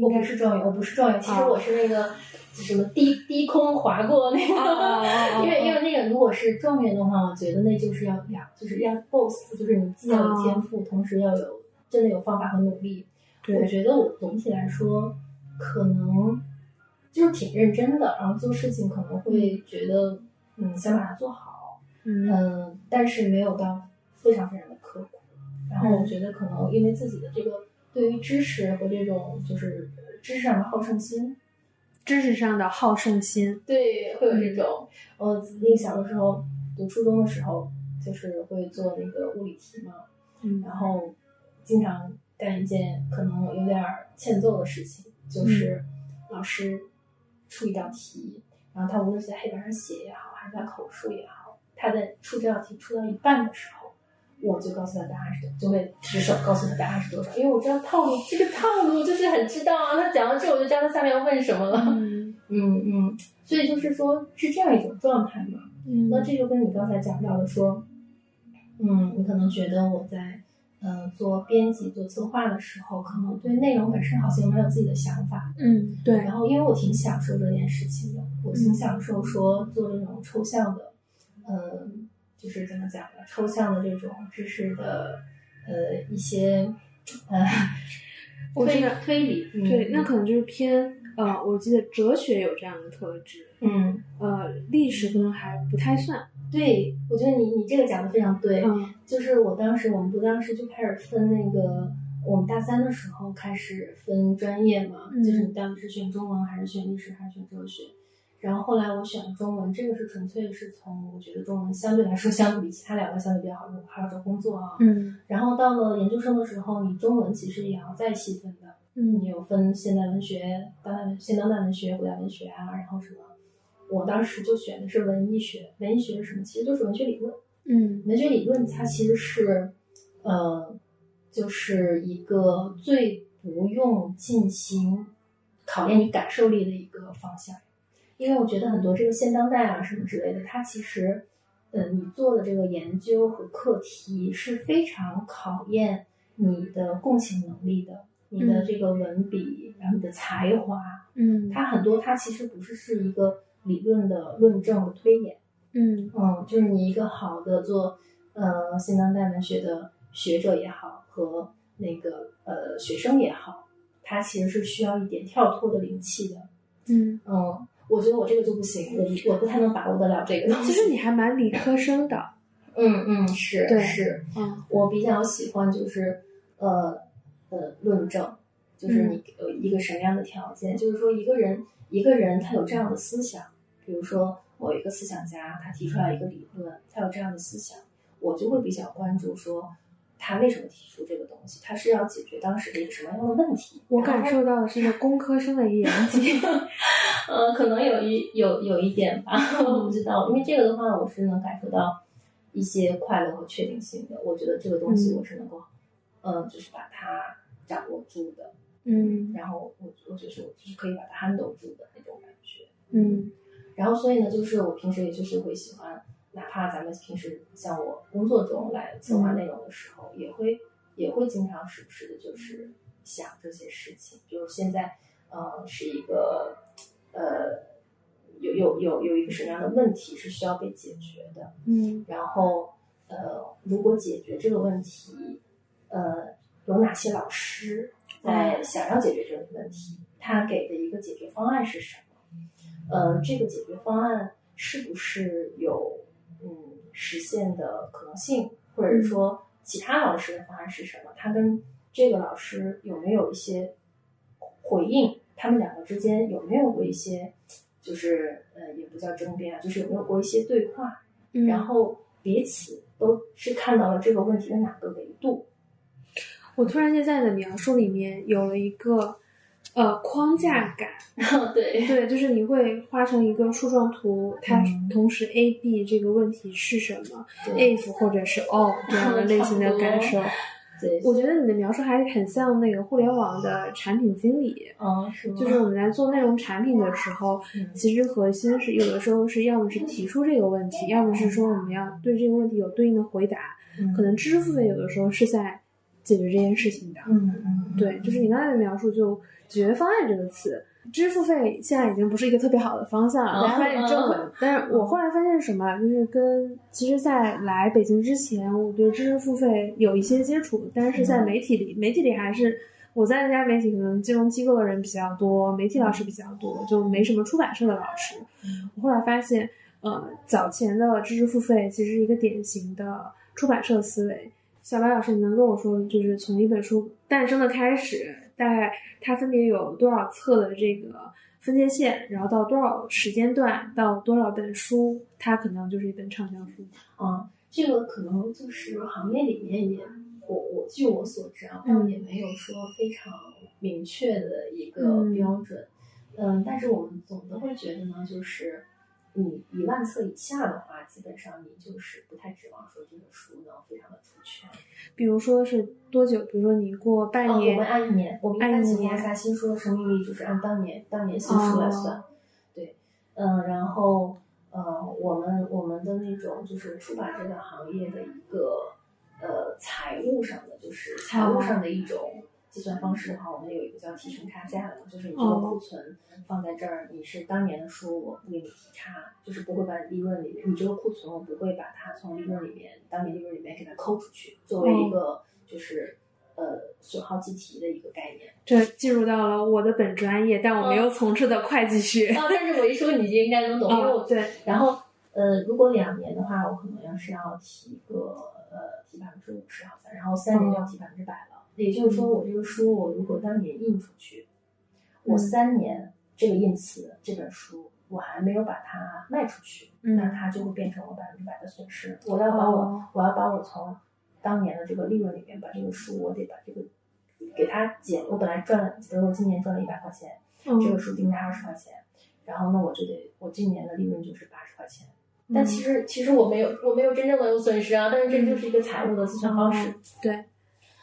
S1: 应
S2: 我
S1: 该
S2: 不是状元，我不是状元，其实
S1: 啊。
S2: 我是那个什么低低空划过那个，因为因为那个如果是状元的话，我觉得那就是要两，就是要 both，就是你既要有天赋，同时要有真的有方法和努力。我，觉得我总体来说，可能就是挺认真的，然后做事情可能会觉得，嗯，想把它做好，
S1: 嗯。
S2: 嗯，但是没有到非常非常的刻苦。然后我觉得可能因为自己的这个对于知识和这种就是知识上的好胜心，
S1: 知识上的好胜心，
S2: 对，会有这种。我那个小的时候读初中的时候，就是会做那个物理题嘛，
S1: 嗯
S2: 然后经常干一件可能有点儿欠揍的事情，就是老师出一道题，然后他无论是在黑板上写也好，还是在口述也好，他在出这道题出到一半的时候，我就告诉他答案是多，就会举手告诉他答案是多少，因为我知道套路，这个套路就是很知道啊。他讲到这，我就知道他下面要问什么了。
S1: 嗯
S2: 嗯嗯，所以就是说是这样一种状态嘛。
S1: 嗯
S2: 那这就跟你刚才讲到的说，嗯，你可能觉得我在嗯、呃做编辑、做策划的时候，可能对内容本身好像没有自己的想法。
S1: 嗯对
S2: 然后，因为我挺享受这件事情的，我挺享受说做这种抽象的，嗯、就是怎么讲呢？抽象的这种知识的呃一些呃推
S1: 我觉得
S2: 推理，嗯
S1: 对，那可能就是偏呃，我记得哲学有这样的特质，
S2: 嗯，
S1: 呃，历史可能还不太算，
S2: 对，我觉得你你这个讲的非常对，
S1: 嗯
S2: 就是我当时我们不当时就开始分那个，我们大三的时候开始分专业嘛，
S1: 嗯
S2: 就是你到底是选中文还是选历史还是选哲学。然后后来我选了中文，这个是纯粹是从我觉得中文相对来说，相比其他两个相对比较好好找工作啊。
S1: 嗯
S2: 然后到了研究生的时候，你中文其实也要再细分的，嗯你
S1: 嗯
S2: 有分现代文学、当代文、现当代文学、古代文学啊，然后什么。我当时就选的是文艺学，文艺学是什么？其实就是文学理论。
S1: 嗯
S2: 文学理论它其实是，呃，就是一个最不用进行考验你感受力的一个方向，因为我觉得很多这个现当代啊什么之类的，它其实，呃，你做的这个研究和课题是非常考验你的共情能力的，你的
S1: 嗯。
S2: 这个文笔，然后你的才华，
S1: 嗯。
S2: 它很多它其实不是是一个理论的论证和推演。
S1: 嗯。
S2: 嗯，就是你一个好的做呃现当代文学的学者也好，和那个呃学生也好，它其实是需要一点跳脱的灵气的。
S1: 嗯，
S2: 嗯，我觉得我这个就不行，我我不太能把握得了这个东西。
S1: 其实你还蛮理科生的，
S2: 嗯嗯是
S1: 对
S2: 是，
S1: 嗯
S2: 我比较喜欢就是呃呃论证，就是你有一个什么样的条件，就是说一个人一个人他有这样的思想，比如说某一个思想家他提出来一个理论，他有这样的思想，我就会比较关注说他为什么提出这个东西，他是要解决当时的一个什么样的问题。
S1: 我感受到的是个工科生的一个严谨。
S2: 呃，可能有一有有一点吧，我不知道，因为这个的话，我是能感受到一些快乐和确定性的。我觉得这个东西
S1: 嗯
S2: 我是能够，呃，就是把它掌握住的，
S1: 嗯
S2: 然后我我就是我就是可以把它 handle 住的那种感觉。
S1: 嗯
S2: 然后所以呢，就是我平时也就是会喜欢，哪怕咱们平时像我工作中来策划内容的时候，也会也会经常时不时的就是想这些事情，比如现在呃是一个呃有有有有一个什么样的问题是需要被解决的，
S1: 嗯。
S2: 然后呃如果解决这个问题，呃有哪些老师在想要解决这个问题，他给的一个解决方案是什么？呃，这个解决方案是不是有嗯实现的可能性，或者是说其他老师的方案是什么，他跟这个老师有没有一些回应，他们两个之间有没有过一些，就是呃，也不叫争辩啊，就是有没有过一些对话，
S1: 嗯。
S2: 然后彼此都是看到了这个问题的哪个维度。
S1: 我突然间在你的描述里面有了一个呃框架感，
S2: 对
S1: 对，就是你会画成一个树状图，它
S2: 嗯
S1: 同时 A、B 这个问题是什么
S2: 对
S1: ，if 或者是 all 这样的类型的感受。
S2: 对，
S1: 我觉得你的描述还很像那个互联网的产品经理，
S2: 嗯，是
S1: 就是我们在做内容产品的时候，
S2: 嗯
S1: 其实核心是有的时候是要么是提出这个问题，要么是说我们要对这个问题有对应的回答。
S2: 嗯
S1: 可能知识付费有的时候是在解决这件事情的。
S2: 嗯嗯，
S1: 对，就是你刚才的描述，就解决方案这个词，知识付费现在已经不是一个特别好的方向了，
S2: 嗯
S1: 大家发现正文。但是我后来发现什么，就是跟其实，在来北京之前，我对知识付费有一些接触，但是在媒体里，媒体里还是我在那家媒体可能金融机构的人比较多，媒体老师比较多，就没什么出版社的老师。我后来发现，呃，早前的知识付费其实是一个典型的出版社思维。小白老师，你能跟我说，就是从一本书诞生的开始，大概它分别有多少册的这个分界线，然后到多少时间段，到多少本书，它可能就是一本畅销书。
S2: 啊，这个可能就是行业里面也，我我据我所知啊，
S1: 嗯。
S2: 倒也没有说非常明确的一个
S1: 嗯。
S2: 标准，嗯，但是我们总的会觉得呢，就是你一万册以下的话，基本上你就是不太指望说这本书能非常的出圈。
S1: 比如说是多久？比如说你过半
S2: 哦，我，们按一年，我们一般
S1: 按一年
S2: 情况下新书的生命力就是按当年当年新书来算。
S1: 哦
S2: 对，嗯，然后呃，我们我们的那种就是出版这个行业的一个呃财务上的，就是财务上的一种计算方式的话，我们有一个叫提成差价的，就是你这个
S1: 哦
S2: 库存放在这儿，你是当年的书，我不给你提差，就是不会把利润里面，你这个库存我不会把它从利润里面当年利润里面给它抠出去，作为一个就是。呃，损耗计提的一个概念。
S1: 这进入到了我的本专业，但我没有从事的会计学。
S2: 啊，但是我一说你就应该能懂，因为我
S1: 哦，对，
S2: 然后呃，如果两年的话，我可能要是要提个呃提百分之五十好像，然后三年就要提百分之百了。也就是说，我这个书我如果当年印出去，我
S1: 嗯
S2: 三年这个印词这本书我还没有把它卖出去，那
S1: 嗯，
S2: 它就会变成我百分之百的损失。我要把我、
S1: 哦
S2: 我要把我从当年的这个利润里面把这个书，我得把这个给它减。我本来赚了，比如说我今年赚了一百块钱，这个
S1: 嗯，
S2: 书定价二十块钱，然后呢，我就得我今年的利润就是八十块钱。但其实其实我没有我没有真正的有损失啊，但是这就是一个财务的计算方式。
S1: 哦对，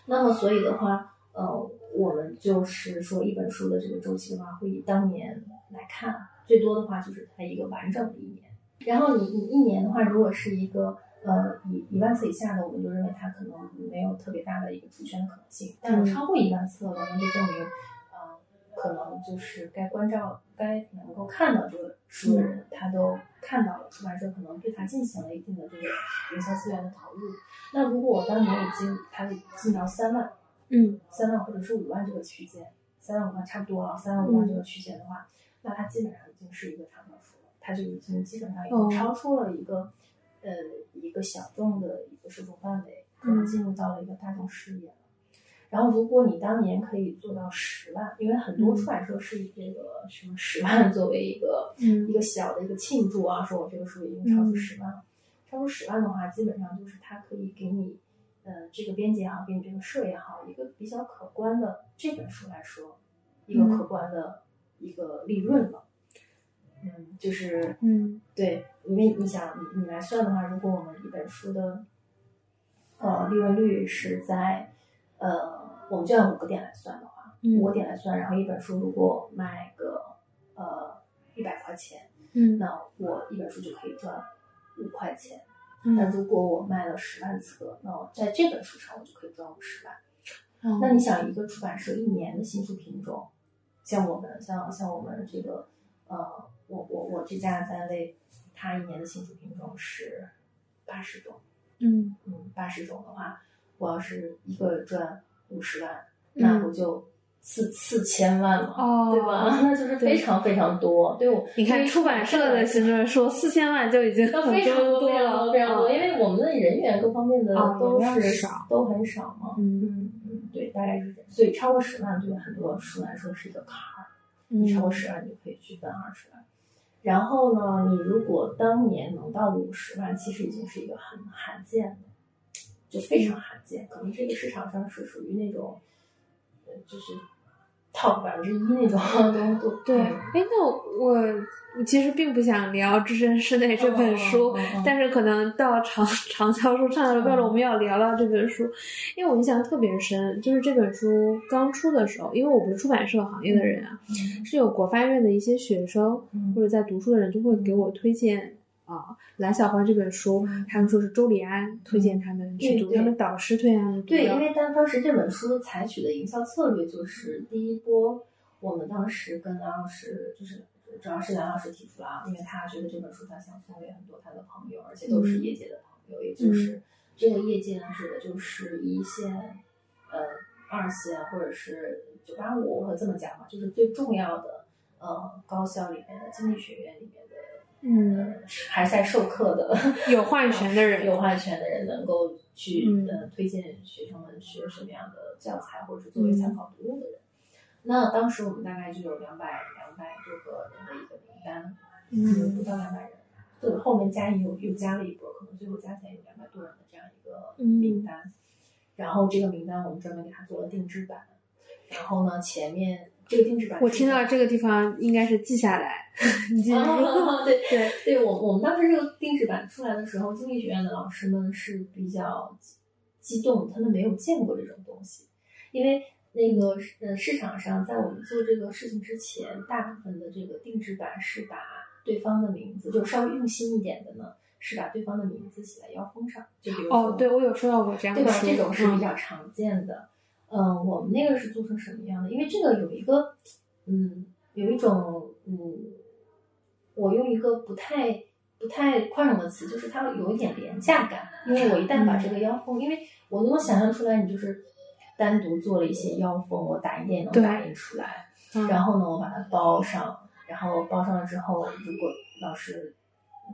S2: 那么所以的话，呃，我们就是说一本书的这个周期的话，会以当年来看，最多的话就是它一个完整的一年。然后你你一年的话，如果是一个呃一一万次以下的，我们就认为它可能没有特别大的一个出圈的可能性。但是超过一万册了，那就证明呃可能就是该关照、该能够看到这个书的人，他都看到了，出版社可能对他进行了一定的这个营销资源的投入。那如果我当年已经他进到三万、
S1: 嗯
S2: 三万或者是五万这个区间，三万五万差不多了，三万五万这个区间的话，那他基本上已经是一个畅销书了，它就已经基本上已经
S1: 哦
S2: 超出了一个、呃一个小众的一个受众范围，可能进入到了一个大众视野了。然后，如果你当年可以做到十万，因为很多
S1: 嗯。
S2: 出版社是以这个什么十万作为一个嗯。一
S1: 嗯
S2: 个小的一个庆祝啊，说我这个书已经超出十万了。超出十万的话，基本上就是它可以给你，呃，这个编辑也好，给你这个社也好，一个比较可观的这本书来说，一个可观的一个利润了。嗯，就是
S1: 嗯。
S2: 对，因为你想，你你来算的话，如果我们一本书的，呃，利润率是在，呃，我们就按五个点来算的话，
S1: 嗯
S2: 五个点来算，然后一本书如果卖个呃一百块钱，
S1: 嗯
S2: 那我一本书就可以赚五块钱。那
S1: 嗯，
S2: 如果我卖了十万册，那我在这本书上我就可以赚五十万。
S1: 哦
S2: 那你想，一个出版社一年的新书品种，像我们像像我们这个呃，我我我这家单位，它一年的新书品种是八十种，
S1: 嗯
S2: 嗯，八十种的话，我要是一个赚五十万，
S1: 嗯
S2: 那不就四四千万嘛，
S1: 哦
S2: 对吧？那就是非常非常多。对我，
S1: 你看出版社的行政说四千万就已经很
S2: 非常多，
S1: 多
S2: 非常多，
S1: 了，
S2: 非常多，
S1: 嗯
S2: 因为我们的人员各方面的
S1: 哦
S2: 都是
S1: 少
S2: 都很少嘛。
S1: 嗯
S2: 嗯嗯，对，大概是这样。所以超过十万对很多书来说是一个坎儿，你超过
S1: 嗯
S2: 十万你就可以去奔二十万。然后呢，你如果当年能到五十万，其实已经是一个很罕见的，就非常罕见，可能这个市场上是属于那种，呃，就是 top 百分之一那种
S1: 对，
S2: 嗯。
S1: 哎，那我我其实并不想聊《置身事内》这本书，但是可能到长长销书畅销标了，我们要聊聊这本书，因为我印象特别深，就是这本书刚出的时候，因为我不是出版社行业的人啊，是有国发院的一些学生
S2: 嗯。
S1: 或者在读书的人就会给我推荐。啊，蓝小环这本书，他们说是周礼安推荐他们去读，他们导师推荐他们读的。
S2: 对，因为当当时这本书采取的营销策略就是第一波，我们当时跟梁老师就是主要是梁老师提出了啊，因为他觉得这本书他想送给很多他的朋友，而且都是业界的朋友，也就是这个业界呢指的就是一线、呃二线或者是九八五或者这么讲吧，就是最重要的呃高校里面的经济学院里面的。
S1: 嗯，
S2: 呃，还在授课的
S1: 有话语权的人，
S2: 有话语权的人能够去、
S1: 嗯。
S2: 呃推荐学生们学什么样的教材，或者是作为参考读物的人。那当时我们大概就有两百两百多个人的一个名单，
S1: 嗯。
S2: 不到两百人，对后面加又又加了一波，可能最后加起来有两百多人的这样一个
S1: 嗯。
S2: 名单。然后这个名单我们专门给他做了定制版，然后呢前面这个定制版
S1: 我听到这个地方应该是记下来，你记住。
S2: 啊，对
S1: 对，
S2: 对我我们当时这个定制版出来的时候，经济学院的老师们是比较激动，他们没有见过这种东西，因为那个呃市场上，在我们做这个事情之前，大部分的这个定制版是把对方的名字，就稍微用心一点的呢，是把对方的名字写在腰封上，就比如说
S1: 哦，对我有收到过这样的
S2: 对吧？这种是比
S1: 嗯
S2: 较常见的。嗯，我们那个是做成什么样的？因为这个有一个，嗯，有一种，嗯，我用一个不太不太宽容的词，就是它有一点廉价感。因为我一旦把这个腰封，因为我能够想象出来，你就是单独做了一些腰封，我打印店能打印出来，
S1: 嗯
S2: 然后呢，我把它包上，然后包上了之后，如果老师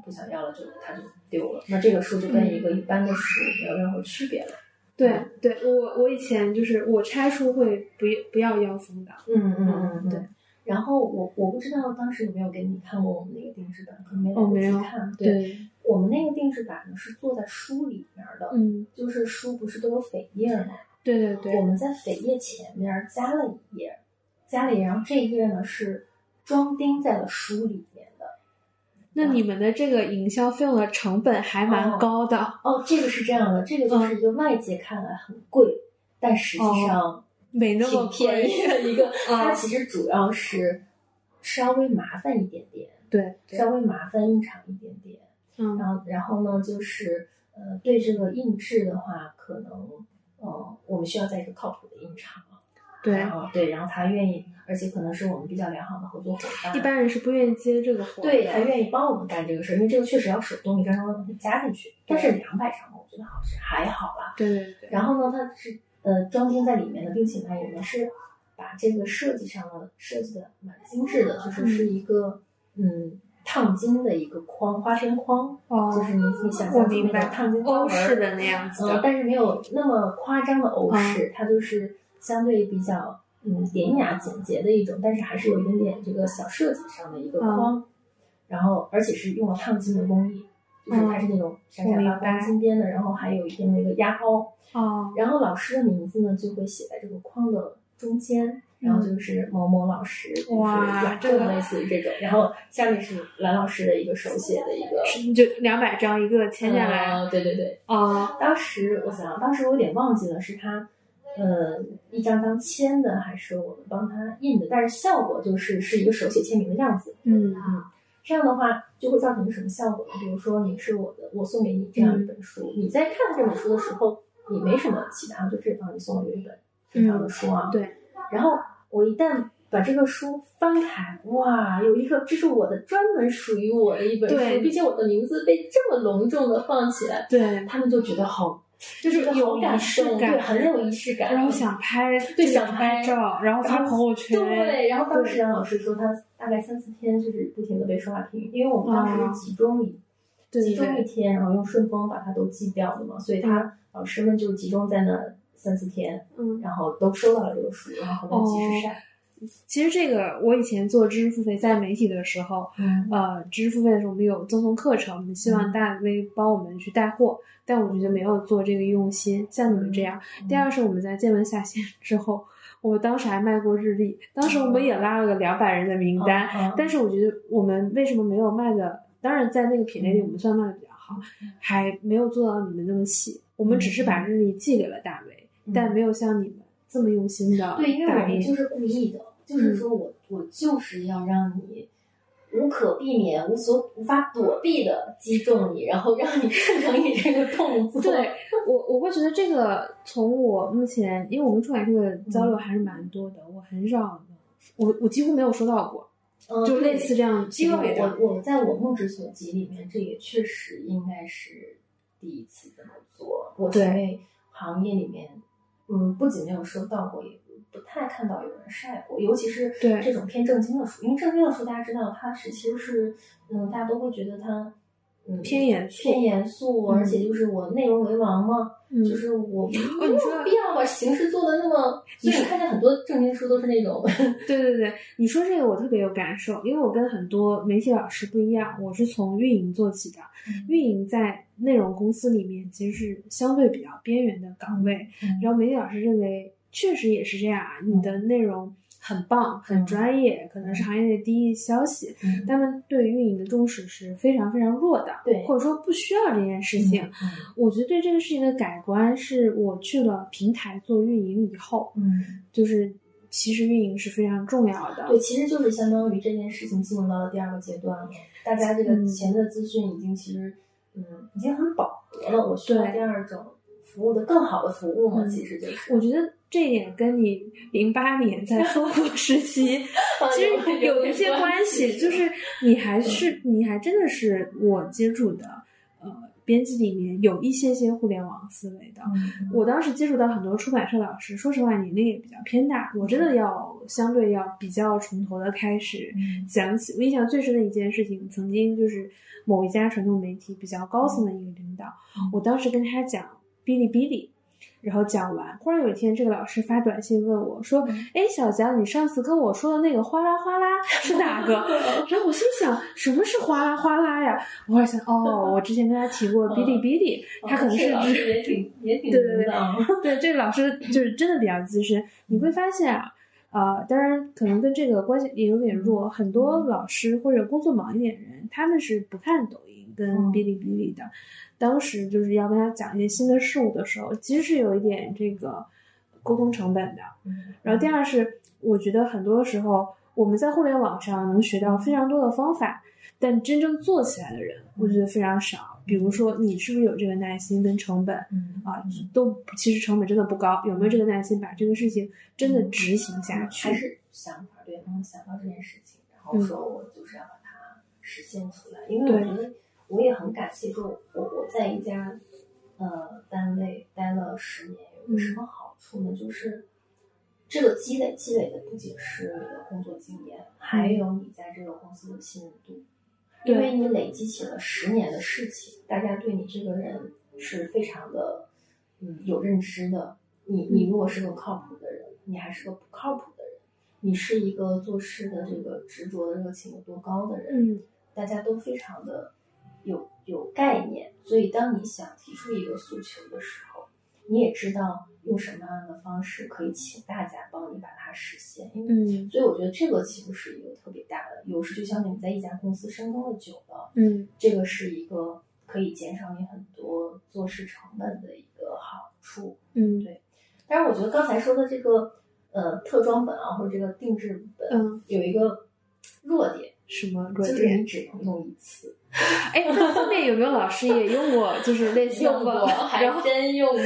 S2: 不想要了，就它就丢了。那这个书就跟一个一般的书没有任何区别了。
S1: 对对，我我以前就是我拆书会不不要腰封的，
S2: 嗯嗯嗯，
S1: 对。
S2: 然后我我不知道当时有没有给你看过我们那个定制版，可能没来得
S1: 哦没有
S2: 及看。
S1: 对，
S2: 我们那个定制版呢是做在书里面的，
S1: 嗯，
S2: 就是书不是都有扉页吗？
S1: 对对对，
S2: 我们在扉页前面加了一页，加了一页，然后这一页呢是装订在了书里面的。
S1: 那你们的这个营销费用的成本还蛮高的，
S2: 哦，这个是这样的，这个就是一个外界看来很贵，但实际上
S1: 没那么
S2: 便宜的一个。它
S1: 嗯
S2: 其实主要是稍微麻烦一点点，
S1: 对，对。
S2: 稍微麻烦印厂一点点。
S1: 嗯。
S2: 然后，然后呢，就是呃，对这个印制的话，可能呃，我们需要在一个靠谱的印厂。
S1: 对，
S2: 然后对，然后他愿意，而且可能是我们比较良好的合作伙伴。
S1: 一般人是不愿意接这个活，
S2: 对他愿意帮我们干这个事儿，因为这个确实要手动一张张的加进去。但是两百张，我觉得好像还好啦。
S1: 对对对，
S2: 然后呢，它是呃装订在里面的，并且呢，我们是把这个设计上的设计的蛮精致的，就是是一个嗯烫金的一个框，花边框，
S1: 哦，
S2: 就是你你想
S1: 我
S2: 象
S1: 明白，
S2: 烫金花
S1: 欧式的那样子
S2: 但是没有那么夸张的欧式，它就是相对比较嗯典雅简洁的一种，但是还是有一点点这个小设计上的一个框，然后而且是用了烫金的工艺，就是它是那种闪闪发光金边的，然后还有一定的一个压凹，
S1: 哦，
S2: 然后老师的名字呢就会写在这个框的中间。然后就是某某老师，就是
S1: 哇这个
S2: 类似于这种，然后下面是蓝老师的一个手写的一个，
S1: 是就两百张一个签下来，
S2: 哦对对对，
S1: 哦，
S2: 当时我想，当时我有点忘记了，是他，呃，一张张签的，还是我们帮他印的？但是效果就是是一个手写签名的样子。
S1: 嗯
S2: 这样的话就会造成一个什么效果呢？比如说你是我的，我送给你这样一本书，你在看这本书的时候，你没什么期待，啊就这方你送我有一本这样的书啊。
S1: 对，
S2: 然后我一旦把这个书翻开，哇，有一个这是我的专门属于我的一本书，并且我的名字被这么隆重的放起来，
S1: 对，
S2: 他们就觉得好就是
S1: 有
S2: 仪
S1: 式
S2: 感，对，很有仪式感。
S1: 然后想拍，
S2: 对，想拍
S1: 照，然后发朋友圈。
S2: 对，然后当时杨老师说，他大概三四天就是不停的被刷屏，因为我们当时是集中一集中一天，然后用顺丰把它都寄掉的嘛，所以他老师们就集中在那三四天，
S1: 嗯，
S2: 然后都收到了这个书，然后后面及时晒。
S1: 其实这个，我以前做知识付费在媒体的时候，呃，知识付费的时候我们有赠送课程，我们希望大 V 帮我们去带货，但我觉得没有做这个用心，像你们这样。第二是我们在见闻下线之后，我们当时还卖过日历，当时我们也拉了个两百人的名单，但是我觉得我们为什么没有卖的？当然在那个品类里我们算卖的比较好，还没有做到你们那么细。我们只是把日历寄给了大 V，但没有像你们这么用心的。
S2: 对，因为我们就是故意的。就是说我我就是要让你无可避免、无所无法躲避的击中你，然后让你顺成你这个动作。
S1: 对我，我会觉得这个从我目前，因为我们出版社的交流还是蛮多的，我很少，我我几乎没有收到过，就类似这样。
S2: 因为我我在我目之所及里面，这也确实应该是第一次这么做。我在行业里面，嗯，不仅没有收到过，也。不太看到有人晒过，尤其是这种偏正经的书，因为正经的书大家知道它是其实是，嗯，大家都会觉得它，嗯，
S1: 偏严肃，
S2: 偏严肃，而且就是我内容为王嘛，就是我没有必要把形式做的那么，所以你看见很多正经书都是那种，
S1: 对对对，你说这个我特别有感受，因为我跟很多媒体老师不一样，我是从运营做起的，运营在内容公司里面其实是相对比较边缘的岗位，然后媒体老师认为。确实也是这样啊，你的内容很棒、很专业，可能是行业内第一消息，他们对运营的重视是非常非常弱的，
S2: 对，
S1: 或者说不需要这件事情。我觉得对这个事情的改观是我去了平台做运营以后，
S2: 嗯，
S1: 就是其实运营是非常重要的。
S2: 对，其实就是相当于这件事情进入到了第二个阶段了，大家这个前的资讯已经其实，嗯，已经很饱和了。我需要第二种服务的更好的服务嘛，其实就是，
S1: 我觉得。这一点跟你零八年在 搜狐时期其实有一些关系，就是你还是你还真的是我接触的呃编辑里面有一些些互联网思维的。我当时接触到很多出版社老师，说实话年龄也比较偏大，我真的要相对要比较从头的开始讲起。我印象最深的一件事情，曾经就是某一家传统媒体比较高层的一个领导，我当时跟他讲哔哩哔哩。然后讲完，忽然有一天，这个老师发短信问我说：“哎，小江，你上次跟我说的那个哗啦哗啦是哪个？” 然后我心想：“什么是哗啦哗啦呀？”我还想：“哦，我之前跟他提过哔哩哔哩，他可能是
S2: 也挺也挺对
S1: 对对对，这个老师就是真的比较资深。你会发现啊，呃，当然可能跟这个关系也有点弱。很多老师或者工作忙一点人，他们是不看抖音跟哔哩哔哩的。”当时就是要跟他讲一些新的事物的时候，其实是有一点这个沟通成本的。然后第二是，我觉得很多时候我们在互联网上能学到非常多的方法，但真正做起来的人，我觉得非常少。比如说，你是不是有这个耐心跟成本？嗯啊，都其实成本真的不高。有没有这个耐心把这个事情真的执行下去？
S2: 还是想法对，能想到这件事情，然后说我就是要把它实现出来，因为我觉得。我也很感谢，就我我在一家呃单位待了十年，有个什么好处呢？就是这个积累积累的不仅是你的工作经验，还有你在这个公司的信任度，因为你累积起了十年的事情，大家对你这个人是非常的嗯有认知的。你你如果是个靠谱的人，你还是个不靠谱的人，你是一个做事的这个执着的热情有多高的人，大家都非常的。有有概念，所以当你想提出一个诉求的时候，你也知道用什么样的方式可以请大家帮你把它实现。
S1: 嗯，
S2: 所以我觉得这个其实是一个特别大的优势。就像你在一家公司深耕的久了，
S1: 嗯，
S2: 这个是一个可以减少你很多做事成本的一个好处。
S1: 嗯，
S2: 对。但是我觉得刚才说的这个呃特装本啊，或者这个定制本，
S1: 嗯，
S2: 有一个弱点。
S1: 什么弱点？
S2: 就是你只能用一次。
S1: 哎，那后面有没有老师也用过？就是类似
S2: 用过，还真用过。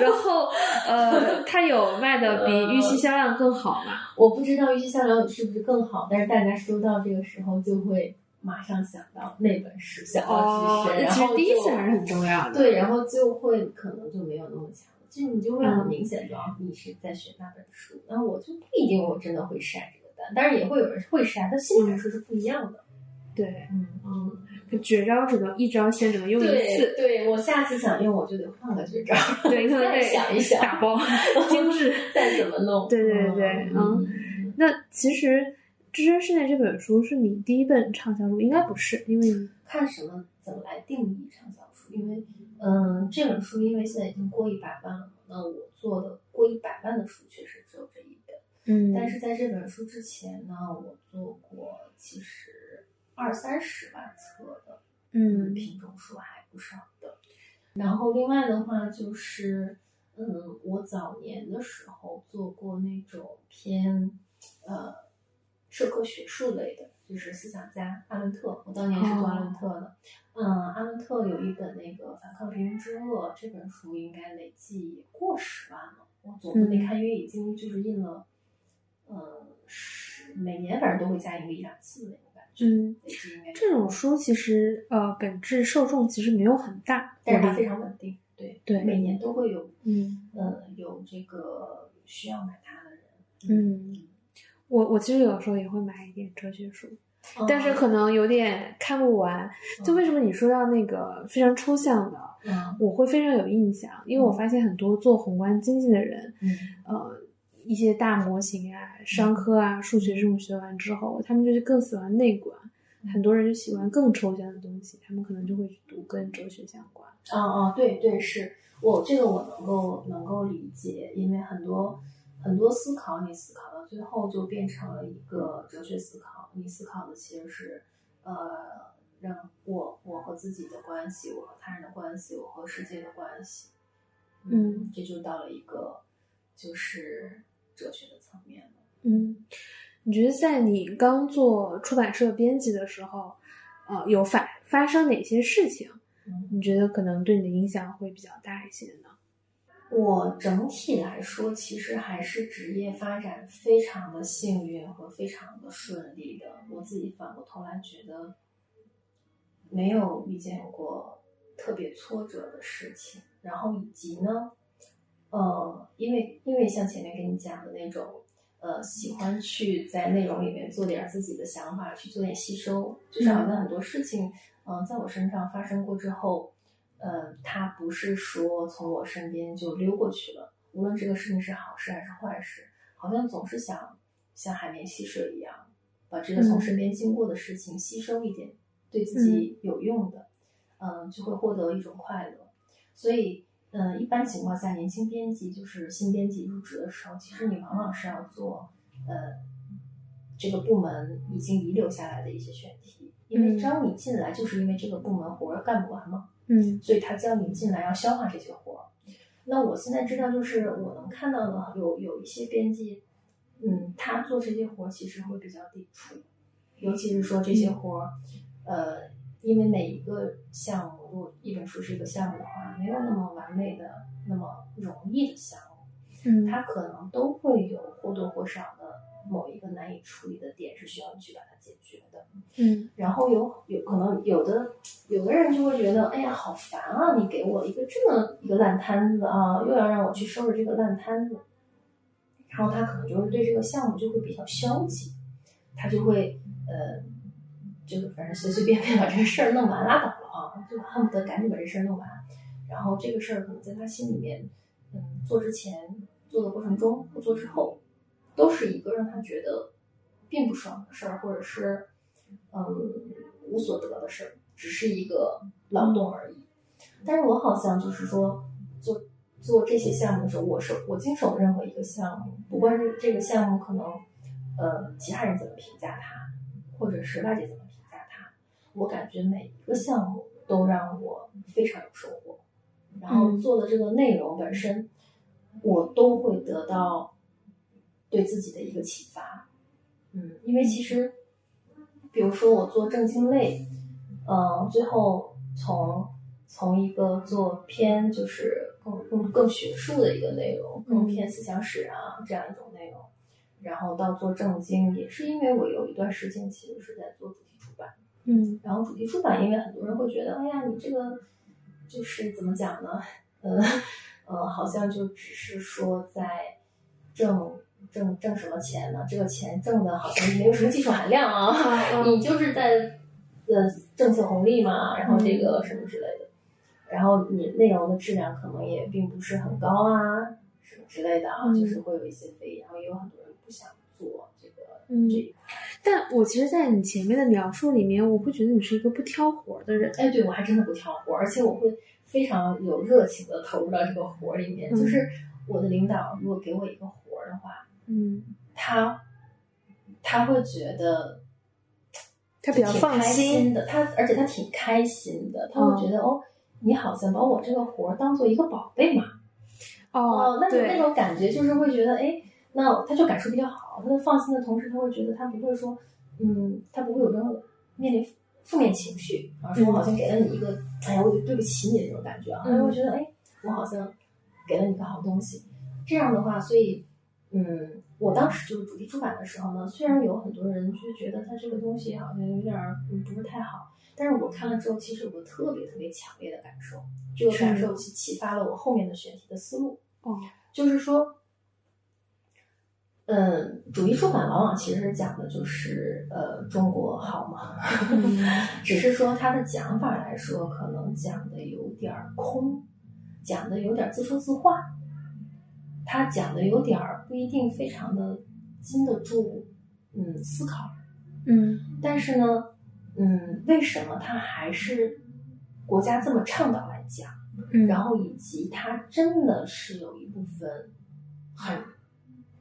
S1: 然后，呃，它有卖的比预期销量更好吗？
S2: 我不知道预期销量是不是更好，但是大家收到这个时候就会马上想到那本书，想到
S1: 哦
S2: 是谁，，然
S1: 其实
S2: 后
S1: 第一次还是很重要的。
S2: 对，然后就会可能就没有那么强，就你就会
S1: 嗯
S2: 很明显知道你是在选那本书。然后我就不一定我真的会晒这个单，当然也会有人会晒，但心里来说是不一样的。
S1: 对，
S2: 嗯
S1: 嗯，绝招只能一招先，只能用一次。
S2: 对，我下次想用我就得换个绝招，
S1: 对，你可能
S2: 再
S1: 得
S2: 想一想
S1: 打包 精致。
S2: 再怎么弄。
S1: 对对对
S2: 嗯
S1: 嗯那其实《置身事内》这本书是你第一本畅销书，应该不是，因为
S2: 看什么怎么来定义畅销书？因为，嗯，这本书因为现在已经过一百万了嘛，那我做的过一百万的书确实只有这一本。
S1: 嗯
S2: 但是在这本书之前呢，我做过其实二三十万册的，
S1: 嗯
S2: 品种数还不少的。然后另外的话就是，嗯，我早年的时候做过那种偏呃社科学术类的，就是思想家阿伦特，我当年是做阿伦特的。嗯，阿伦特有一本那个《反抗平庸之恶》这本书，应该累计也过十万了。我总的没看，因为已经就是印了，嗯，十每年反正都会加印个一两次那种感觉。
S1: 嗯，这种书其实呃本质受众其实没有很大，
S2: 但是它非常稳定，对
S1: 对
S2: 每年都会有，
S1: 嗯
S2: 呃，有这个需要买它的人。
S1: 嗯，我我其实有时候也会买一点哲学书，
S2: 嗯
S1: 但是可能有点看不完。就为什么你说到那个非常抽象的，
S2: 嗯
S1: 我会非常有印象，因为我发现很多做宏观经济的人，
S2: 嗯
S1: 呃，一些大模型啊、商科啊、数学这种学完之后，他们就是更喜欢内观，很多人就喜欢更抽象的东西，他们可能就会去读跟哲学相关。
S2: 啊啊，对对，是。我这个我能够能够理解，因为很多很多思考，你思考到最后就变成了一个哲学思考，你思考的其实是呃，让我我和自己的关系，我和他人的关系，我和世界的关系，
S1: 嗯，
S2: 这就到了一个就是哲学的层面了。
S1: 嗯，你觉得在你刚做出版社编辑的时候，呃，有发发生哪些事情？
S2: 嗯
S1: 你觉得可能对你的影响会比较大一些呢？
S2: 我整体来说，其实还是职业发展非常的幸运和非常的顺利的。我自己反过头来觉得，没有遇见过特别挫折的事情。然后以及呢，呃，因为因为像前面跟你讲的那种，呃，喜欢去在内容里面做点自己的想法，去做点吸收，就是好像很多事情，嗯、在我身上发生过之后。呃，它不是说从我身边就溜过去了，无论这个事情是好事还是坏事，好像总是想像海绵吸水一样，把这个从身边经过的事情吸收一点，对自己有用的，嗯、就会获得一种快乐。所以，嗯、一般情况下，年轻编辑就是新编辑入职的时候，其实你往往是要做，呃，这个部门已经遗留下来的一些选题，因为
S1: 嗯
S2: 招你进来就是因为这个部门活儿干不完嘛。
S1: 嗯
S2: 所以他叫你进来要消化这些活儿。那我现在知道，就是我能看到的有有一些编辑，嗯，他做这些活儿其实会比较抵触，尤其是说这些活儿，呃，因为每一个项目，如果一本书是一个项目的话，没有那么完美的、那么容易的项目，
S1: 嗯
S2: 它可能都会有或多或少的某一个难以处理的点是需要你去把它解决的。
S1: 嗯
S2: 然后有有可能有的有的人就会觉得，哎呀，好烦啊！你给我一个这么一个烂摊子啊，又要让我去收拾这个烂摊子，然后他可能就是对这个项目就会比较消极，他就会呃，就反正随随便便把这个事儿弄完拉倒了啊，就恨不得赶紧把这事儿弄完。然后这个事儿可能在他心里面，嗯，做之前、做的过程中不做之后，都是一个让他觉得并不爽的事儿，或者是嗯无所得的事儿，只是一个劳动而已。但是我好像就是说，做做这些项目的时候，我是我经手任何一个项目，不管是这个项目可能呃其他人怎么评价他，或者是外界怎么，我感觉每一个项目都让我非常有收获。然后
S1: 嗯
S2: 做的这个内容本身，我都会得到对自己的一个启发。嗯，因为其实，比如说我做正经类，嗯、最后从从一个做偏就是更更更学术的一个内容，更偏思想史啊这样一种内容，然后到做正经，也是因为我有一段时间其实是在做
S1: 嗯。
S2: 然后主题出版，因为很多人会觉得，哎呀，你这个就是怎么讲呢？呃呃，好像就只是说在挣挣挣什么钱呢？这个钱挣的好像没有什么技术含量啊，
S1: 啊
S2: 你就是在呃政策红利嘛，然后这个什么之类的，然后你内容的质量可能也并不是很高啊，什么之类的啊，
S1: 嗯。
S2: 就是会有一些非议，然后也有很多人不想做。这个
S1: 嗯。但我其实，在你前面的描述里面，我会觉得你是一个不挑活儿的人。
S2: 哎，对我还真的不挑活儿，而且我会非常有热情的投入到这个活儿里面。
S1: 嗯
S2: 就是我的领导如果给我一个活儿的话，
S1: 嗯，
S2: 他他会觉得
S1: 他比较
S2: 开
S1: 放心
S2: 心的，他而且他挺开心的，他会觉得、哦，你好像把我这个活儿当做一个宝贝嘛。
S1: 哦，
S2: 那种那，种感觉就是会觉得，哎，那他就感受比较好，他的放心的同时，他会觉得他不会说，嗯，他不会有任何面临负面情绪，而是我好像给了你一个，哎呀，我就对不起你的这种感觉啊，他
S1: 嗯
S2: 会觉得，哎，我好像给了你个好东西，这样的话，所以，嗯，我当时就是主题出版的时候呢，虽然有很多人就觉得他这个东西好像有点不是太好，但是我看了之后，其实有个特别特别强烈的感受，这个感受启启发了我后面的选题的思路。
S1: 哦，
S2: 就是说，嗯，主义出版往往其实讲的就是呃中国好嘛，
S1: 嗯？
S2: 只是说他的讲法来说，可能讲的有点儿空，讲的有点儿自说自话，他讲的有点儿不一定非常的经得住嗯思考，
S1: 嗯。
S2: 但是呢，嗯，为什么他还是国家这么倡导来讲？
S1: 嗯，
S2: 然后以及他真的是有一部分很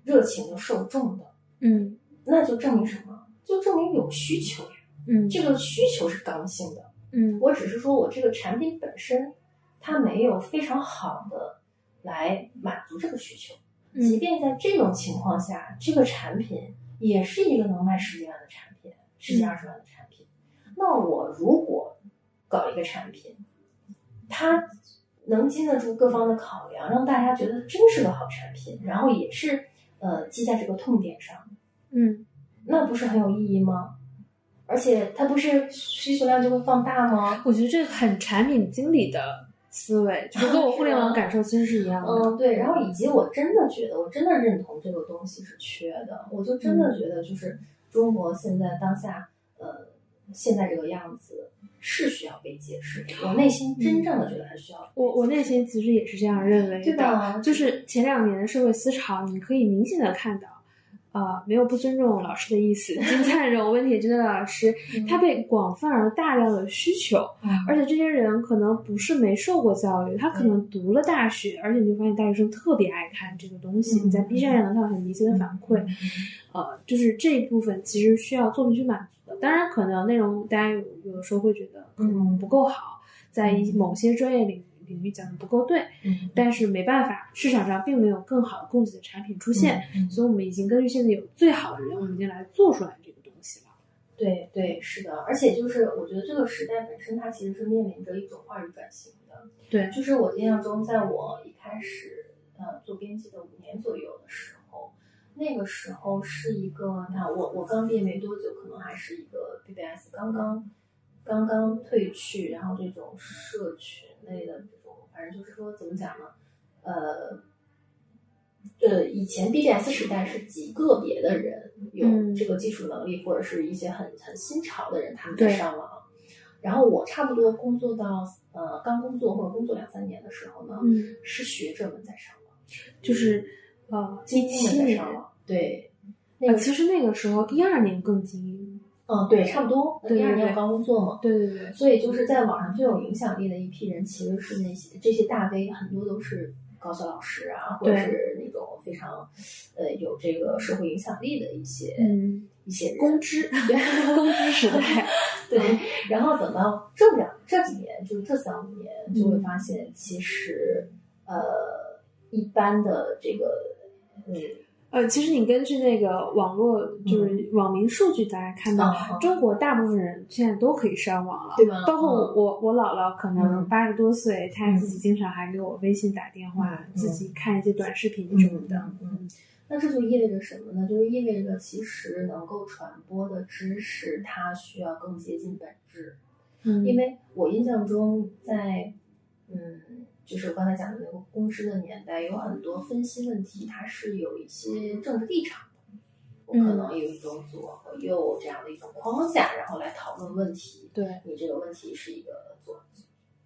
S2: 热情的受众的，
S1: 嗯。
S2: 那就证明什么？就证明有需求呀。
S1: 嗯。
S2: 这个需求是刚性的，
S1: 嗯。
S2: 我只是说我这个产品本身它没有非常好的来满足这个需求，即
S1: 嗯
S2: 便在这种情况下，这个产品也是一个能卖十几万的产品，十几
S1: 嗯
S2: 二十万的产品。那我如果搞一个产品，它能经得住各方的考量，让大家觉得真是个好产品，然后也是呃记在这个痛点上，
S1: 嗯
S2: 那不是很有意义吗？而且它不是需求量就会放大吗？
S1: 我觉得这个很产品经理的思维，就是跟我互联网感受其实是一样的。
S2: 嗯，对，然后以及我真的觉得，我真的认同这个东西是缺的，我就真的觉得就是中国现在当下，呃，现在这个样子是需要被解释的，我内心真正的觉得还需要被
S1: 我我内心其实也是这样认为的，
S2: 对吧？
S1: 就是前两年的社会思潮，你可以明显的看到，呃，没有不尊重老师的意思，金灿荣、温铁真的老师，他被广泛而大量的需求，
S2: 嗯。
S1: 而且这些人可能不是没受过教育，他可能读了大学，而且你就发现大学生特别爱看这个东西，
S2: 嗯
S1: 你在 B 站上能看到很明显的反馈，呃，就是这一部分其实需要作品去满足的。当然，可能内容大家有有的时候会觉得可能不够好，在一某些专业领域领域讲的不够对，
S2: 嗯。
S1: 但是没办法，市场上并没有更好的供给的产品出现，
S2: 嗯
S1: 所以我们已经根据现在有最好的人，我们已经来做出来这个东西了。
S2: 对对是的，而且就是我觉得这个时代本身它其实是面临着一种话语转型的，
S1: 对，
S2: 就是我印象中，在我一开始呃做编辑的五年左右的时候，那个时候是一个，你看我我刚毕业没多久，可能还是一个 BBS 刚刚刚刚退去，然后这种社群类的这种，反正就是说怎么讲呢，呃。呃，以前 BBS 时代是极个别的人有
S1: 嗯
S2: 这个技术能力，或者是一些很很新潮的人，他们在上网。然后我差不多工作到呃刚工作或者工作两三年的时候呢，
S1: 嗯，
S2: 是学者们在上网，
S1: 就是呃，
S2: 精英们在上网，对，那
S1: 其实那个时候一二年更精英，
S2: 嗯对，差不多，第二年我刚工作嘛，
S1: 对对对，
S2: 所以就是在网上最有影响力的一批人，其实是那些这些大 V，很多都是高校老师啊，或者是那种非常呃有这个社会影响力的一些、
S1: 嗯，
S2: 一些人，
S1: 公知，
S2: 对
S1: 公知时代，
S2: 对，然后等到这两这几年，就是这三五年，就会发现其实、呃一般的这个嗯
S1: 呃，其实你根据那个网络就是网民数据，大家看到、
S2: 嗯。
S1: 中国大部分人现在都可以上网了，
S2: 对吧
S1: 包括
S2: 嗯。
S1: 我我姥姥可能
S2: 嗯。
S1: 八十多岁，她自己经常还给我微信打电话，
S2: 嗯
S1: 自己看一些短视频什么的。
S2: 嗯。嗯，那这就意味着什么呢？就是意味着其实能够传播的知识，它需要更接近本质。
S1: 嗯，
S2: 因为我印象中在，嗯，就是我刚才讲的那个公知的年代，有很多分析问题，它是有一些政治立场的。我可能有一种左和右这样的一种框架，然后来讨论问题。
S1: 对
S2: 你这个问题是一个左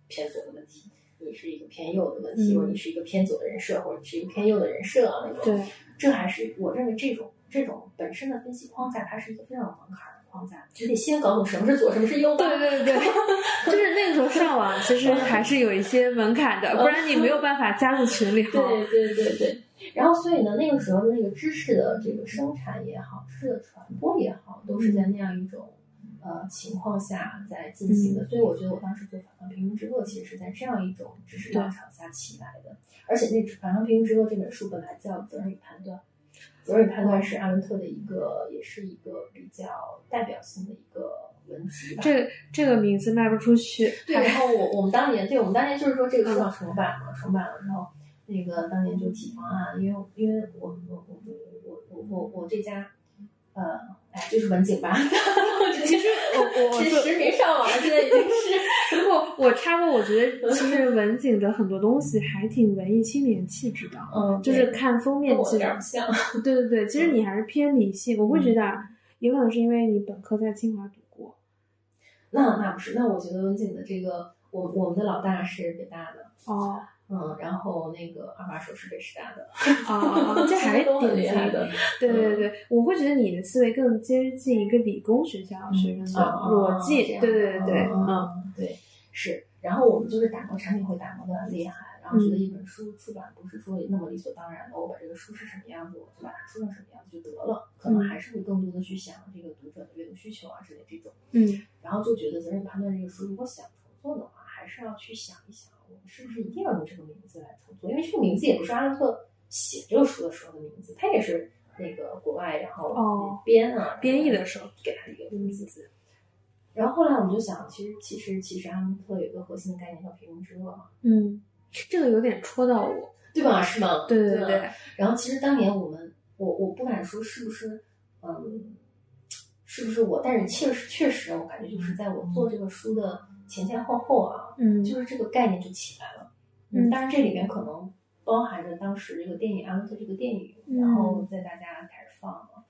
S2: 偏左的问题，你是一个偏右的问题，或者你是一个偏左的人设，或者你是一个偏右的人设啊那种。
S1: 对，
S2: 这还是我认为这种这种本身的分析框架，它是一个非常有门槛的框架。你得先搞懂什么是左，什么是右。
S1: 对对对，就是那个时候上网其实还是有一些门槛的，不然你没有办法加入群里。
S2: 对对对对。然后，所以呢，那个时候的那个知识的这个生产也好，知识的传播也好，都是在那样一种呃情况下在进行的。所以，我觉得我当时做《反抗平庸之恶》，其实是在这样一种知识浪潮下起来的。而且，那《反抗平庸之恶》这本书本来叫《责任与判断》，责任判断是阿伦特的一个，也是一个比较代表性的一个文集吧。
S1: 这这个名字卖不出去。
S2: 对，然后我我们当年，对我们当年就是说这个书要重版嘛，重版了之后。那个当年就提方案，因为因为我我我我我我我这家，呃，哎，就是文景吧。
S1: 其实我我
S2: 实名上网了，现在已经是。
S1: 不过我插播，我觉得其实文景的很多东西还挺文艺青年气质的。
S2: 嗯，
S1: 就是看封面其实
S2: 像。
S1: 对对对，其实你还是偏理性。我会觉得，有可能是因为你本科在清华读过。
S2: 那那不是，那我觉得文景的这个，我我们的老大是北大的。
S1: 哦。
S2: 嗯，然后那个二把手是北师大的，
S1: 啊，这还挺
S2: 厉害的。
S1: 对对对，我会觉得你的思维更接近一个理工学校学生的逻辑。对对对对，
S2: 嗯，对是。然后我们就是打磨产品会打磨的很厉害，然后觉得一本书出版不是说那么理所当然的，我把这个书是什么样子，我就把它出成什么样子就得了，可能还是会更多的去想这个读者的阅读需求啊之类这种。
S1: 嗯，
S2: 然后就觉得责任判断这个书如果想重做的话，还是要去想一想。我们是不是一定要用这个名字来重做？因为这个名字也不是阿伦特写这个书的时候的名字，他也是那个国外然后编啊
S1: 编译的时候
S2: 给他一个名字。然后后来我们就想，其实其实其实阿伦特有一个核心的概念叫平庸之恶嘛。
S1: 嗯，这个有点戳到我，
S2: 对吧？是吗？
S1: 对对对。
S2: 然后其实当年我们，我我不敢说是不是，嗯，是不是我，但是确实确实，我感觉就是在我做这个书的。前前后后啊，
S1: 嗯，
S2: 就是这个概念就起来了，嗯，当然这里面可能包含着当时这个电影《阿伦特》这个电影，然后在大家开始放了，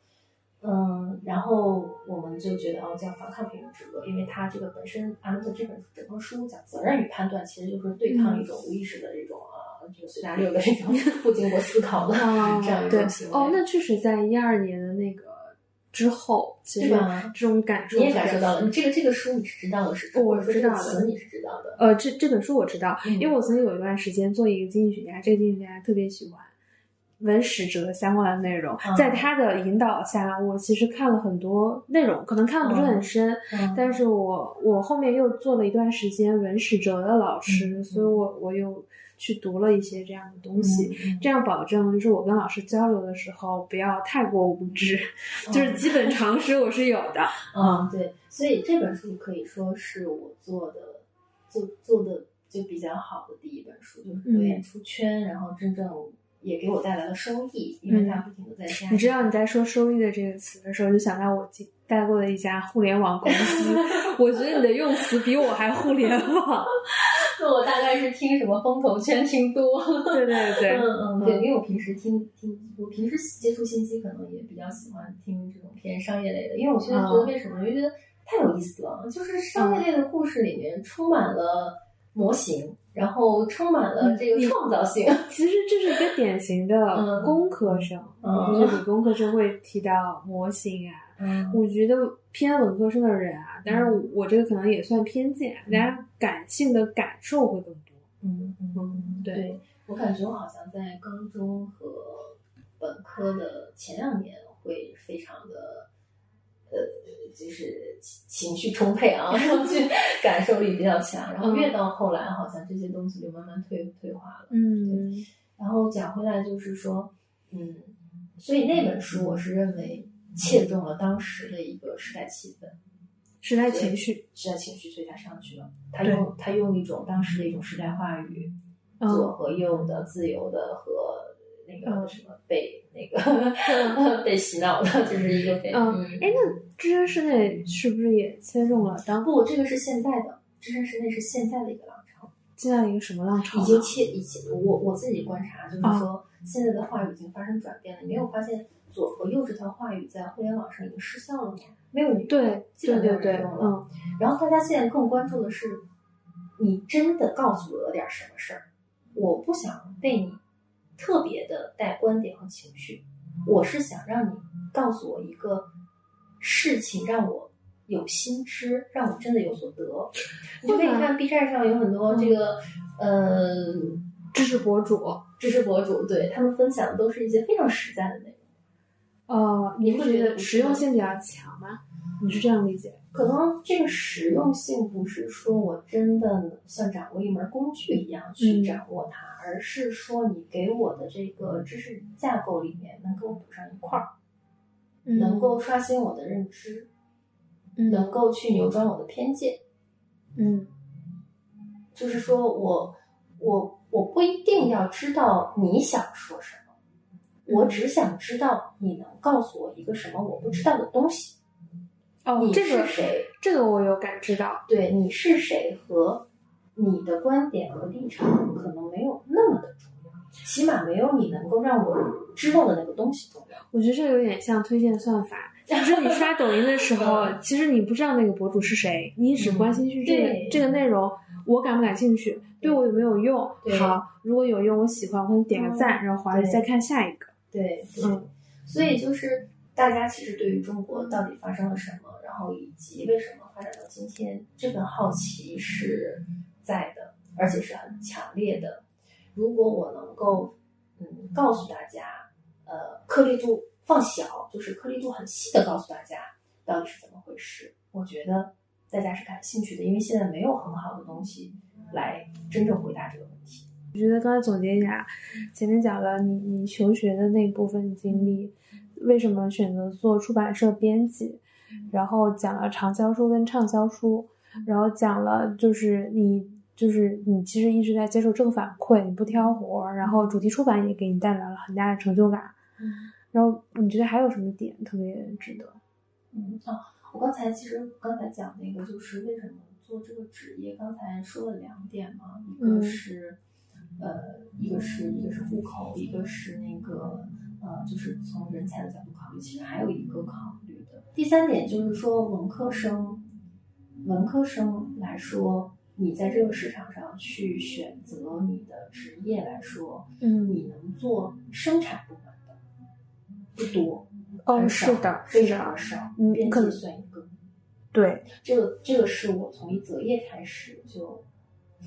S2: 嗯，然后我们就觉得哦，叫反抗平庸之歌，因为它这个本身阿伦特这本整个书讲责任与判断，其实就是对抗一种无意识的这种啊，这个随大流的这种 不经过思考的这样一种行为。
S1: 哦，那确实在一二年的那个。之后，
S2: 其实？
S1: 这种感受
S2: 你也感受到了。你这个这个书你是知道的，是？
S1: 我知道
S2: 的。你是知道的。
S1: 呃，这这本书我知道，因为我曾经有一段时间做一个经济学家，这个经济学家特别喜欢文史哲相关的内容，在他的引导下，我其实看了很多内容，可能看的不是很深，但是我我后面又做了一段时间文史哲的老师，所以我我又。去读了一些这样的东西，这样保证就是我跟老师交流的时候不要太过无知，就是基本常识我是有的。
S2: 嗯，对，所以这本书可以说是我做的做做的就比较好的第一本书，就是有点出圈，然后真正也给我带来了收益，因为它不停的在加。
S1: 你知道你在说收益的这个词的时候，就想到我带过的一家互联网公司，我觉得你的用词比我还互联网。
S2: 那我大概是听什么风投圈听多，
S1: 对对对，
S2: 嗯嗯，对，因为我平时听听，我平时接触信息可能也比较喜欢听这种偏商业类的，因为我现在觉得为什么？因为觉得太有意思了，就是商业类的故事里面充满了模型，然后充满了这个创造性。
S1: 其实这是一个典型的工科生，嗯就是理工科生会提到模型啊。
S2: 嗯，
S1: 我觉得偏文科生的人啊，但是我这个可能也算偏见，大家感性的感受会更多。
S2: 嗯嗯，对，我感觉我好像在高中和本科的前两年会非常的，呃，就是情绪充沛啊，然后去感受力比较强，然后越到后来，好像这些东西就慢慢退退化了。
S1: 嗯，
S2: 然后讲回来就是说，嗯，所以那本书我是认为。切中了当时的一个时代气氛，
S1: 时代情绪，
S2: 时代情绪，所以他上去了。他用他用一种当时的一种时代话语，左和右的、自由的和那个什么被那个 被洗脑的，就是一个被
S1: 嗯，哎，那置身事内是不是也切中了？当
S2: 不，这个是现在的置身事内是现在的一个浪潮，
S1: 现在一个什么浪潮？
S2: 已经切，已经我我自己观察，就是说现在的话语已经发生转变了。你没有发现左和右这套话语在互联网上已经失效了吗？没有，
S1: 对，对对对，嗯。
S2: 然后大家现在更关注的是，你真的告诉我了点什么事儿？我不想被你特别的带观点和情绪，我是想让你告诉我一个事情，让我有心知，让我真的有所得。你就可以看 B 站上有很多这个呃
S1: 知识博主，
S2: 知识博主对他们分享的都是一些非常实在的内容。
S1: 呃，你会觉得实用性比较强吗？你是这样理解？
S2: 可能这个实用性不是说我真的像掌握一门工具一样去掌握它，而是说你给我的这个知识架构里面能给我补上一块儿，能够刷新我的认知，能够去扭转我的偏见。
S1: 嗯，
S2: 就是说我我我不一定要知道你想说什么，我只想知道你能告诉我一个什么我不知道的东西。
S1: 哦，
S2: 你
S1: 是
S2: 谁？
S1: 这个我有感知到。
S2: 对，你是谁和你的观点和立场可能没有那么的重要，起码没有你能够让我知道的那个东西重要。
S1: 我觉得这有点像推荐算法，就是你刷抖音的时候，其实你不知道那个博主是谁，你只关心去这个这个内容，我感不感兴趣，对我有没有用？好，如果有用，我喜欢，我给你点个赞，然后划着再看下一个。
S2: 对，嗯，所以就是大家其实对于中国到底发生了什么？然后以及为什么发展到今天，这份好奇是在的，而且是很强烈的。如果我能够，嗯，告诉大家，呃，颗粒度放小，就是颗粒度很细的告诉大家到底是怎么回事，我觉得大家是感兴趣的，因为现在没有很好的东西来真正回答这个问题。
S1: 我觉得刚才总结一下，前面讲了你你求学的那部分经历，为什么选择做出版社编辑？然后讲了畅销书跟畅销书，然后讲了就是你就是你其实一直在接受正反馈，你不挑活，然后主题出版也给你带来了很大的成就感。
S2: 嗯，
S1: 然后你觉得还有什么点特别值得？
S2: 嗯啊，我刚才其实刚才讲那个就是为什么做这个职业，刚才说了两点嘛，一个是呃，一个是一个是户口，一个是那个呃，就是从人才的角度考虑，其实还有一个考虑的。第三点就是说，文科生，文科生来说，你在这个市场上去选择你的职业来说，
S1: 嗯，
S2: 你能做生产部门的不多，
S1: 哦，是的，
S2: 非常少，嗯编辑算一个。
S1: 对，
S2: 这个这个是我从一择业开始就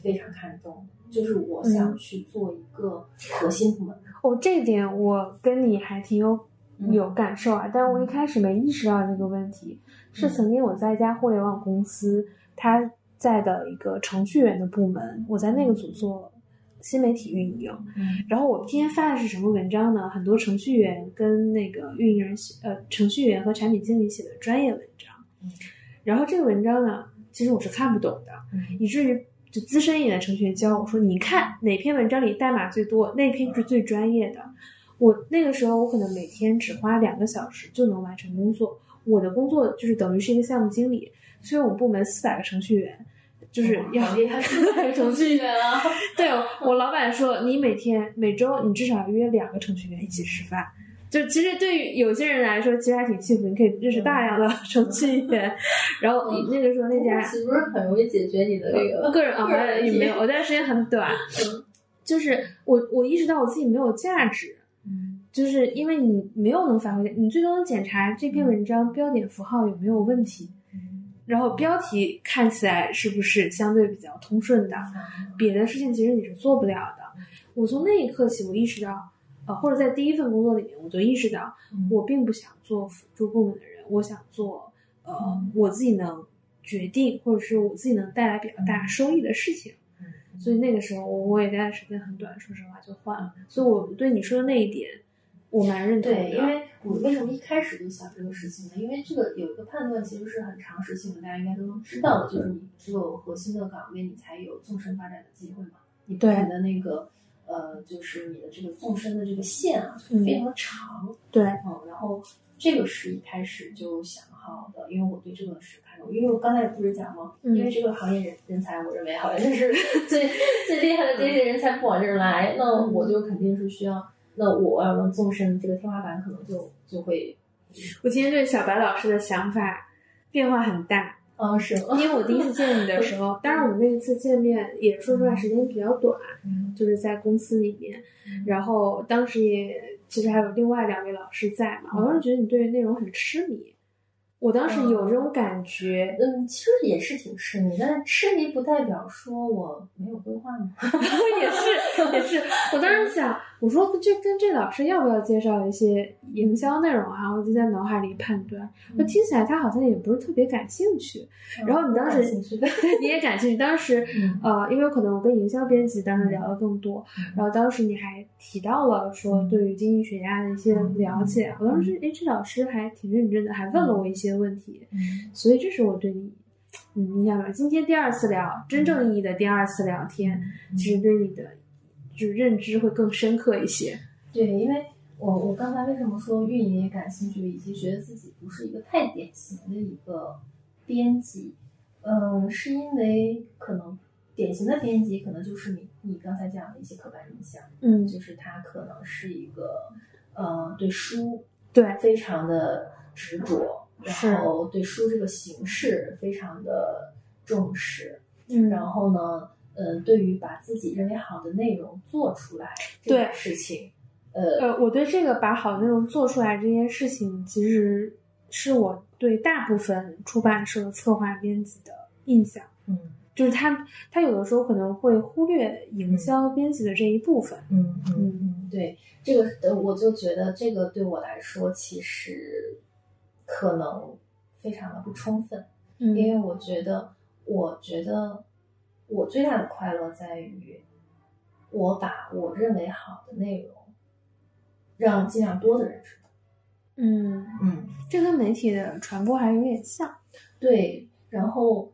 S2: 非常看重，就是我想去做一个核心部门。
S1: 哦，这点我跟你还挺有。有感受啊，但是我一开始没意识到这个问题。是曾经我在一家互联网公司，他在的一个程序员的部门，我在那个组做新媒体运营。然后我天天发的是什么文章呢？很多程序员跟那个运营人写，呃，程序员和产品经理写的专业文章。然后这个文章呢，其实我是看不懂的，以至于就资深一点的程序员教我说：“你看哪篇文章里代码最多，那篇是最专业的。”我那个时候，我可能每天只花两个小时就能完成工作。我的工作就是等于是一个项目经理，所以我们部门四百个程序员，就是要四百个程序员啊。对我老板说，你每天每周你至少要约两个程序员一起吃饭。就其实对于有些人来说，其实还挺幸福，你可以认识大量的 程序员。然后那个时候那家
S2: 是不是很容易解决你的这个
S1: 个人啊？也没有，我在时间很短。就是我我意识到我自己没有价值。就是因为你没有能发挥，你最多能检查这篇文章标点符号有没有问题，然后标题看起来是不是相对比较通顺的，别的事情其实你是做不了的。我从那一刻起，我意识到，呃，或者在第一份工作里面，我就意识到，我并不想做辅助部门的人，我想做，呃，我自己能决定，或者是我自己能带来比较大收益的事情。所以那个时候，我我也待的时间很短，说实话就换了。所以我对你说的那一点。我蛮认同的，对
S2: 因为我为什么一开始就想这个事情呢？因为这个有一个判断，其实是很常识性的，大家应该都能知道的，就是你只有核心的岗位，你才有纵深发展的机会嘛。你不停的那个呃，就是你的这个纵深的这个线啊，
S1: 嗯。
S2: 非常的长，
S1: 对，
S2: 嗯，然后这个是一开始就想好的，因为我对这个是看重，因为我刚才不是讲吗？
S1: 嗯
S2: 因为这个行业人人才，我认为好像就是 最最厉害的这些人才不往这儿来，那我就肯定是需要，那我要能纵深这个天花板，可能就就会，
S1: 我今天对小白老师的想法变化很大，
S2: 啊，是吗？
S1: 因为我第一次见你的时候，当然我们那一次见面也说实话时间比较短，
S2: 嗯。
S1: 就是在公司里面，然后当时也其实还有另外两位老师在嘛，我当时觉得你对内容很痴迷，我当时有这种感觉，
S2: 嗯，其实也是挺痴迷，但是痴迷不代表说我没有规划嘛。
S1: 也是也是，我当时想，我说这跟这老师要不要介绍一些营销内容啊？我就在脑海里判断，我听起来他好像也不是特别感兴趣。然后你当时你也感兴趣。当时
S2: 嗯
S1: 呃，因为可能我跟营销编辑当时聊的更多，然后当时你还提到了说对于经济学家的一些了解，我当时觉得，哎，这老师还挺认真的，还问了我一些问题，
S2: 嗯
S1: 所以这是我对你。嗯，印象深。今天第二次聊，真正意义的第二次聊天，其实对你的就是认知会更深刻一些。
S2: 对，因为我我刚才为什么说运营也感兴趣，以及觉得自己不是一个太典型的一个编辑，嗯，是因为可能典型的编辑可能就是你你刚才讲的一些刻板印象，
S1: 嗯，
S2: 就是他可能是一个呃对书
S1: 对，
S2: 非常的执着，然后对书这个形式非常的重视，
S1: 嗯，
S2: 然后呢，嗯，对于把自己认为好的内容做出来这件事情，呃，
S1: 呃，我对这个把好的内容做出来这件事情，其实是我对大部分出版社策划编辑的印象，
S2: 嗯。
S1: 就是他他有的时候可能会忽略营销编辑的这一部分。
S2: 嗯。嗯嗯，对，这个呃，我就觉得这个对我来说其实可能非常的不充分，
S1: 嗯。
S2: 因为我觉得，我觉得我最大的快乐在于，我把我认为好的内容，让尽量多的人知道。
S1: 嗯，
S2: 嗯，
S1: 这跟媒体的传播还有点像。
S2: 对，然后，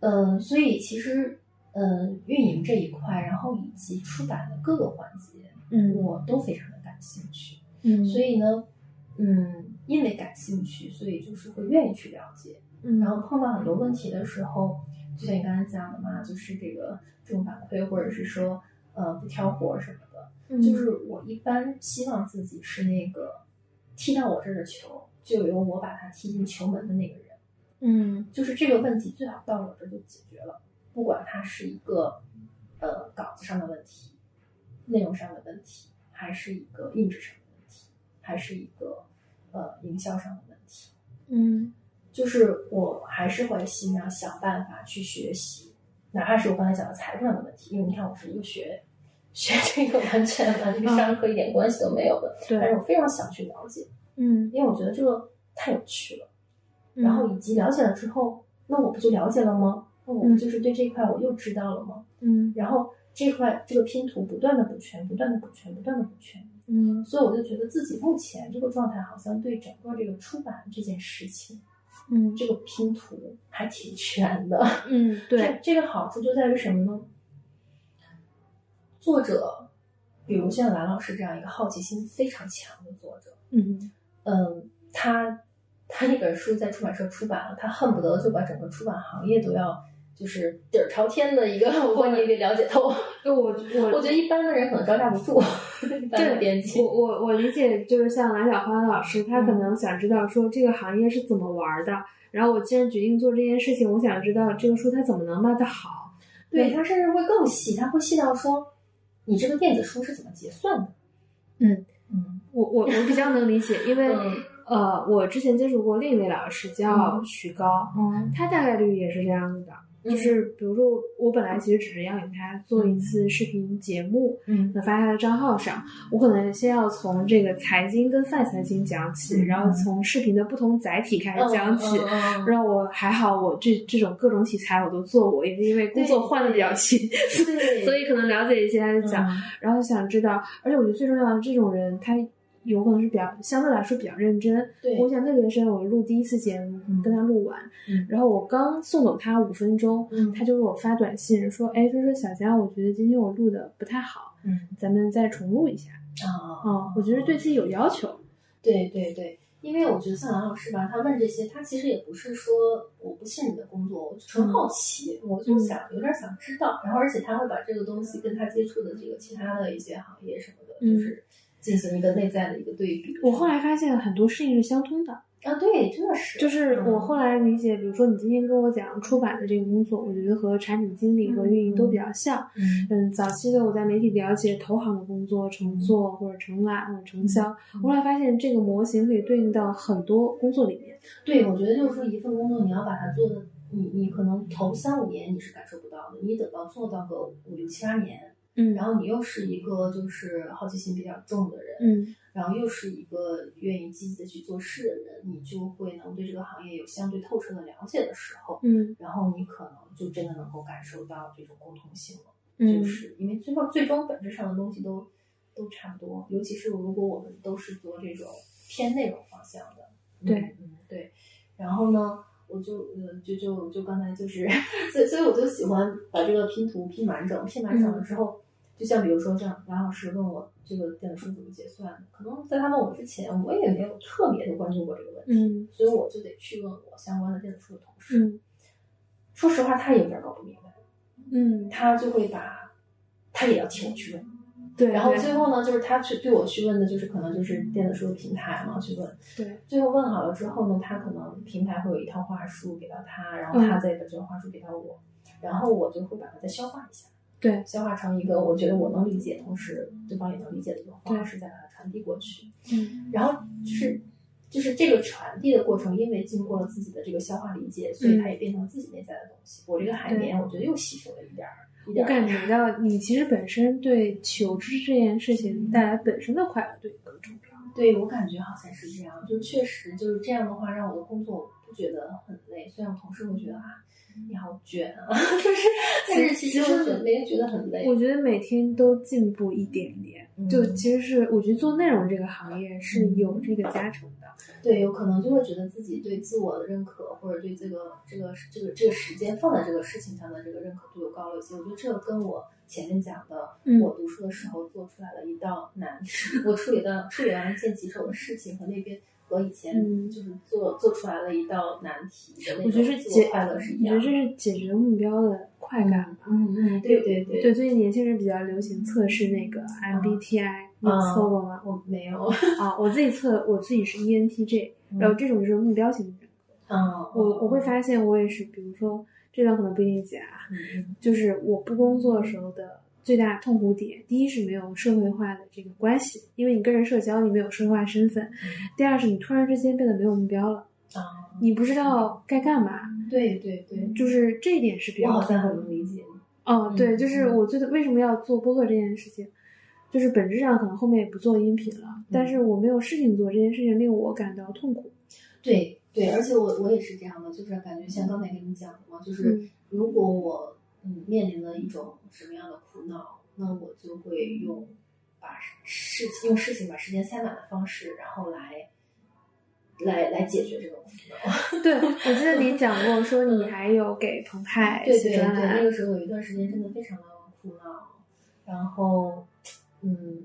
S2: 嗯、所以其实，嗯、运营这一块，然后以及出版的各个环节，
S1: 嗯
S2: 我都非常的感兴趣。
S1: 嗯，
S2: 所以呢，嗯，因为感兴趣，所以就是会愿意去了解。
S1: 嗯，
S2: 然后碰到很多问题的时候，就像你刚才讲的嘛，就是这个这种反馈，或者是说，呃，不挑活儿什么的，
S1: 嗯。
S2: 就是我一般希望自己是那个踢到我这儿的球，就由我把它踢进球门的那个人。
S1: 嗯。
S2: 就是这个问题最好到我这儿就解决了，不管它是一个呃稿子上的问题、内容上的问题，还是一个印制上的问题，还是一个呃营销上的问题，
S1: 嗯
S2: 就是我还是会尽量想办法去学习，哪怕是我刚才讲的财务上的问题，因为你看我是一个学学这个完全完全跟商科一点关系都没有的，对但是，我非常想去了解，
S1: 嗯，
S2: 因为我觉得这个太有趣了。然后以及了解了之后，那我不就了解了吗？那我不就是对这一块我又知道了吗？
S1: 嗯
S2: 然后这块这个拼图不断的补全，不断的补全，不断的补全，
S1: 嗯
S2: 所以我就觉得自己目前这个状态好像对整个这个出版这件事情，
S1: 嗯
S2: 这个拼图还挺全的。
S1: 嗯，对，
S2: 这这个好处就在于什么呢？作者，比如像蓝老师这样一个好奇心非常强的作者，
S1: 嗯
S2: 嗯，他他那本书在出版社出版了，他恨不得就把整个出版行业都要就是底儿朝天的一个，我把你给了解透。
S1: 我我
S2: 我觉得一般的人可能招架不住，一般的编辑
S1: 我。我我理解，就是像蓝小花老师，他可能想知道说这个行业是怎么玩的。然后我既然决定做这件事情，我想知道这个书它怎么能卖得好。
S2: 对他甚至会更细，他会细到说，你这个电子书是怎么结算的？
S1: 嗯
S2: 嗯
S1: 我我我比较能理解，因为、
S2: 嗯
S1: 呃，我之前接触过另一位老师叫
S2: 嗯
S1: 徐高，
S2: 嗯
S1: 他大概率也是这样子的。就是比如说，我本来其实只是要给他做一次视频节目，
S2: 嗯。
S1: 那发在他的账号上，我可能先要从这个财经跟泛财经讲起，
S2: 嗯。
S1: 然后从视频的不同载体开始讲起。
S2: 嗯
S1: 让我还好，我这这种各种题材我都做过，也是因为工作换的比较勤，所以可能了解一些讲，
S2: 嗯。
S1: 然后想知道，而且我觉得最重要的，这种人他有可能是比较相对来说比较认真。
S2: 对
S1: 我想特别深，我录第一次节目，
S2: 嗯
S1: 跟他录完，
S2: 嗯
S1: 然后我刚送走他五分钟，
S2: 嗯
S1: 他就给我发短信说，哎，他说小佳，我觉得今天我录的不太好，
S2: 嗯
S1: 咱们再重录一下。
S2: 啊
S1: 哦，我觉得对自己有要求。
S2: 对对对，因为我觉得像杨老师吧，他问这些，他其实也不是说我不信你的工作，我纯好奇，我就想有点想知道，然后而且他会把这个东西跟他接触的这个其他的一些行业什么的，
S1: 嗯
S2: 就是进行一个内在的一个对比。
S1: 我后来发现很多事情是相通的，
S2: 啊，对，真的是，
S1: 就是我
S2: 嗯
S1: 后来理解，比如说你今天跟我讲出版的这个工作，我觉得和产品经理和运营都比较像。
S2: 嗯
S1: 嗯，早期的我在媒体了解投行的工作，承做或者承揽或者承销，
S2: 嗯
S1: 后来发现这个模型可以对应到很多工作里面。
S2: 对，我觉得就是说一份工作你要把它做的，你你可能头三五年你是感受不到的，你等到做到个五六七八年，
S1: 嗯
S2: 然后你又是一个就是好奇心比较重的人，
S1: 嗯
S2: 然后又是一个愿意积极的去做事的人，你就会能对这个行业有相对透彻的了解的时候，
S1: 嗯
S2: 然后你可能就真的能够感受到这种共同性了。
S1: 嗯
S2: 就是因为最后最终本质上的东西都都差不多，尤其是如果我们都是做这种偏内容方向的，
S1: 对
S2: 嗯嗯对。然后呢，我就呃就就就刚才就是，所以所以我就喜欢把这个拼图拼完整，拼完整了之后，就像比如说像蓝老师问我这个电子书怎么结算的，可能在他问我之前，我也没有特别的关注过这个问题，
S1: 嗯
S2: 所以我就得去问我相关的电子书的同事。
S1: 嗯
S2: 说实话，他也有点搞不明白。
S1: 嗯，
S2: 他就会把，他也要替我去问。
S1: 对，
S2: 然后最后呢，就是他去对我去问的，就是可能就是电子书的平台嘛，去问。
S1: 对，
S2: 最后问好了之后呢，他可能平台会有一套话术给到他，然后
S1: 嗯。
S2: 他再把这个话术给到我，然后我就会把它再消化一下，
S1: 对，
S2: 消化成一个我觉得我能理解，同时对方也能理解的一种方式，再把它传递过去。
S1: 嗯。
S2: 然后就是就是这个传递的过程，因为经过了自己的这个消化理解，所以它也变成自己内在的东西。我这个海绵，我觉得又吸收了一点儿，一
S1: 我感觉到你其实本身对求知这件事情带来本身的快乐对你更重要。
S2: 对我感觉好像是这样，就确实就是这样的话，让我的工作不觉得很累。虽然我同事会觉得啊，你好卷啊，就是，但是其实我觉得没人觉得很累。
S1: 我觉得每天都进步一点点，
S2: 嗯
S1: 就其实是我觉得做内容这个行业是有这个加成的。
S2: 对，有可能就会觉得自己对自我的认可，或者对这个这个这个这个时间放在这个事情上的这个认可度又高了一些。我觉得这个跟我前面讲的，
S1: 嗯
S2: 我读书的时候做出来了一道难题，我处理的处理完一件棘手的事情和那边和以前
S1: 嗯
S2: 就是做、做出来了一道难题的那
S1: 我觉得
S2: 种
S1: 是解，
S2: 自我快乐是一
S1: 我觉得。这是解决目标的快感吧。
S2: 嗯嗯，对对对
S1: 对，最近年轻人比较流行测试那个 MBTI，你有测过吗？
S2: 我没有，
S1: 啊，我自己测，我自己是 E ENTJ，然后这种就是目标型人格。
S2: 嗯，
S1: 我我会发现我也是，比如说这段可能不一定假，
S2: 嗯
S1: 就是我不工作的时候的最大痛苦点，第一是没有社会化的这个关系，因为你跟人社交，你没有社会化身份；第二是你突然之间变得没有目标了，
S2: 嗯啊，
S1: 你不知道该干嘛，
S2: 对对对，
S1: 就是这一点是比较
S2: 我好能理解。
S1: 哦，对，
S2: 嗯
S1: 就是我觉得为什么要做播客这件事情，就是本质上可能后面也不做音频了，但是我没有事情做，这件事情令我感到痛苦。
S2: 对对，而且我我也是这样的，就是感觉像刚才跟你讲的嘛，就是
S1: 嗯
S2: 如果我嗯面临了一种什么样的苦恼，那我就会用把事情用事情把时间塞满的方式，然后来来来解决这个苦恼。
S1: 对，我记得你讲过说你还有给澎湃
S2: 对对对，那个时候有一段时间真的非常的苦恼，然后嗯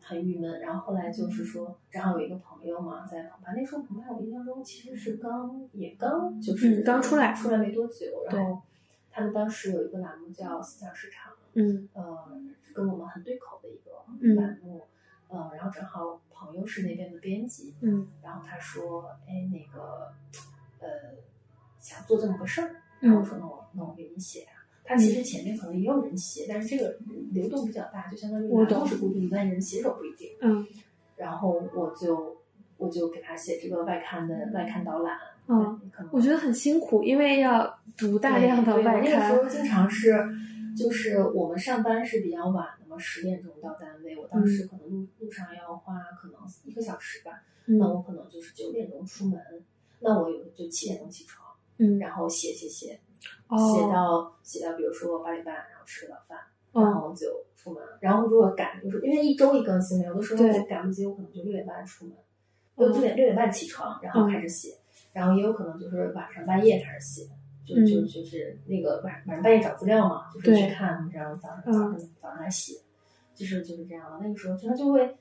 S2: 很郁闷，然后后来就是说，正好有一个朋友嘛，在澎湃，那时候澎湃我印象中其实是刚也刚就是、
S1: 嗯刚出来
S2: 出来没多久，然后他们当时有一个栏目叫思想市场，
S1: 嗯
S2: 呃，跟我们很对口的一个
S1: 嗯。
S2: 栏目，呃，然后正好朋友是那边的编辑，
S1: 嗯。
S2: 然后他说，哎，那个，呃，想做这么个事儿，
S1: 嗯
S2: 然后我说那我那我给你写啊。他其实前面可能也有人写，但是这个流动比较大，就相当于栏目是固定的，但人写手不一定。
S1: 嗯
S2: 然后我就我就给他写这个外刊的外刊导览。
S1: 嗯，我觉得很辛苦，因为要读大量的外刊
S2: 对那个时。候经常是，就是我们上班是比较晚的嘛，十点钟到单位，我当时可能路路上要花可能一个小时吧，那
S1: 嗯
S2: 我可能就是九点钟出门，那我有就七点钟起床，
S1: 嗯，
S2: 然后写写写，写
S1: 哦。
S2: 到写到比如说八点半，然后吃个早饭，然后就出门。然后如果赶，就是因为一周一更新，有的时候
S1: 对
S2: 赶不及，我可能就六点半出门，六六点六点半起床，然后开始写，然后也有可能就是晚上半夜开始写，就就
S1: 嗯。
S2: 就是那个晚晚上半夜找资料嘛，就是去看，然后早上
S1: 嗯。
S2: 早上早上来写，就是就是这样的。那个时候他就会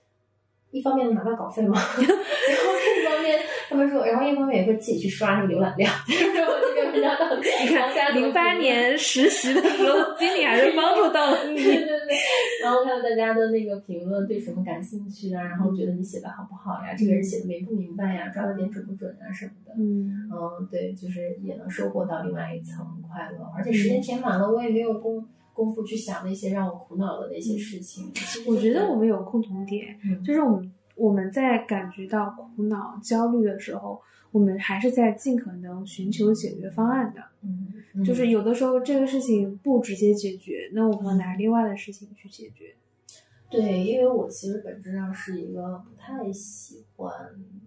S2: 一方面拿到稿费嘛，然后另一方面他们说，然后一方面也会自己去刷那个浏览量，然后这个文章到底
S1: 你看，零八年实习的时候，经理还是帮助到了你。
S2: 对对对，然后看大家的那个评论对什么感兴趣啊，然后觉得你写的好不好呀，这个人写的明不明白呀，抓的点准不准啊什么的。
S1: 嗯
S2: 嗯，对，就是也能收获到另外一层快乐，而且时间填满了，我也没有功功夫去想那些让我苦恼的那些事情。
S1: 我觉得我们有共同点，
S2: 嗯
S1: 就是我们我们在感觉到苦恼、焦虑的时候，我们还是在尽可能寻求解决方案的。
S2: 嗯，
S1: 就是有的时候这个事情不直接解决，那我可能拿另外的事情去解决。
S2: 对，因为我其实本质上是一个不太喜欢，嗯，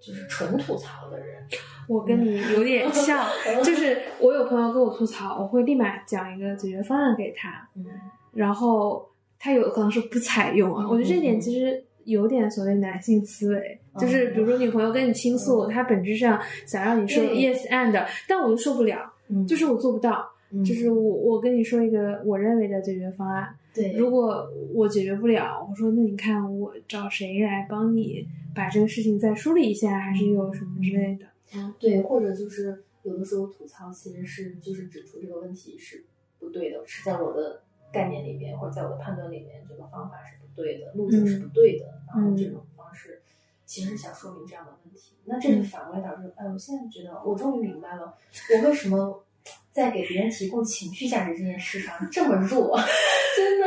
S2: 就是纯吐槽的人。
S1: 我跟你有点像，就是我有朋友跟我吐槽，我会立马讲一个解决方案给他，
S2: 嗯
S1: 然后他有可能是不采用啊。
S2: 嗯
S1: 我觉得这点其实有点所谓男性思维，
S2: 嗯
S1: 就是比如说女朋友跟你倾诉，她本质上想让你说 yes and，但我又受不了，
S2: 嗯，
S1: 就是我做不到。
S2: 嗯
S1: 就是我我跟你说一个我认为的解决方案，
S2: 对，
S1: 如果我解决不了，我说那你看我找谁来帮你把这个事情再梳理一下，还是有什么之类的。
S2: 对，或者就是有的时候吐槽其实是就是指出这个问题是不对的，是在我的概念里面或者在我的判断里面，这个方法是不对的，路径是不对的，然后这种方式其实想说明这样的问题。那这就反过来导致，哎，我现在觉得我终于明白了，我为什么在给别人提供情绪价值这件事上这么弱，真的，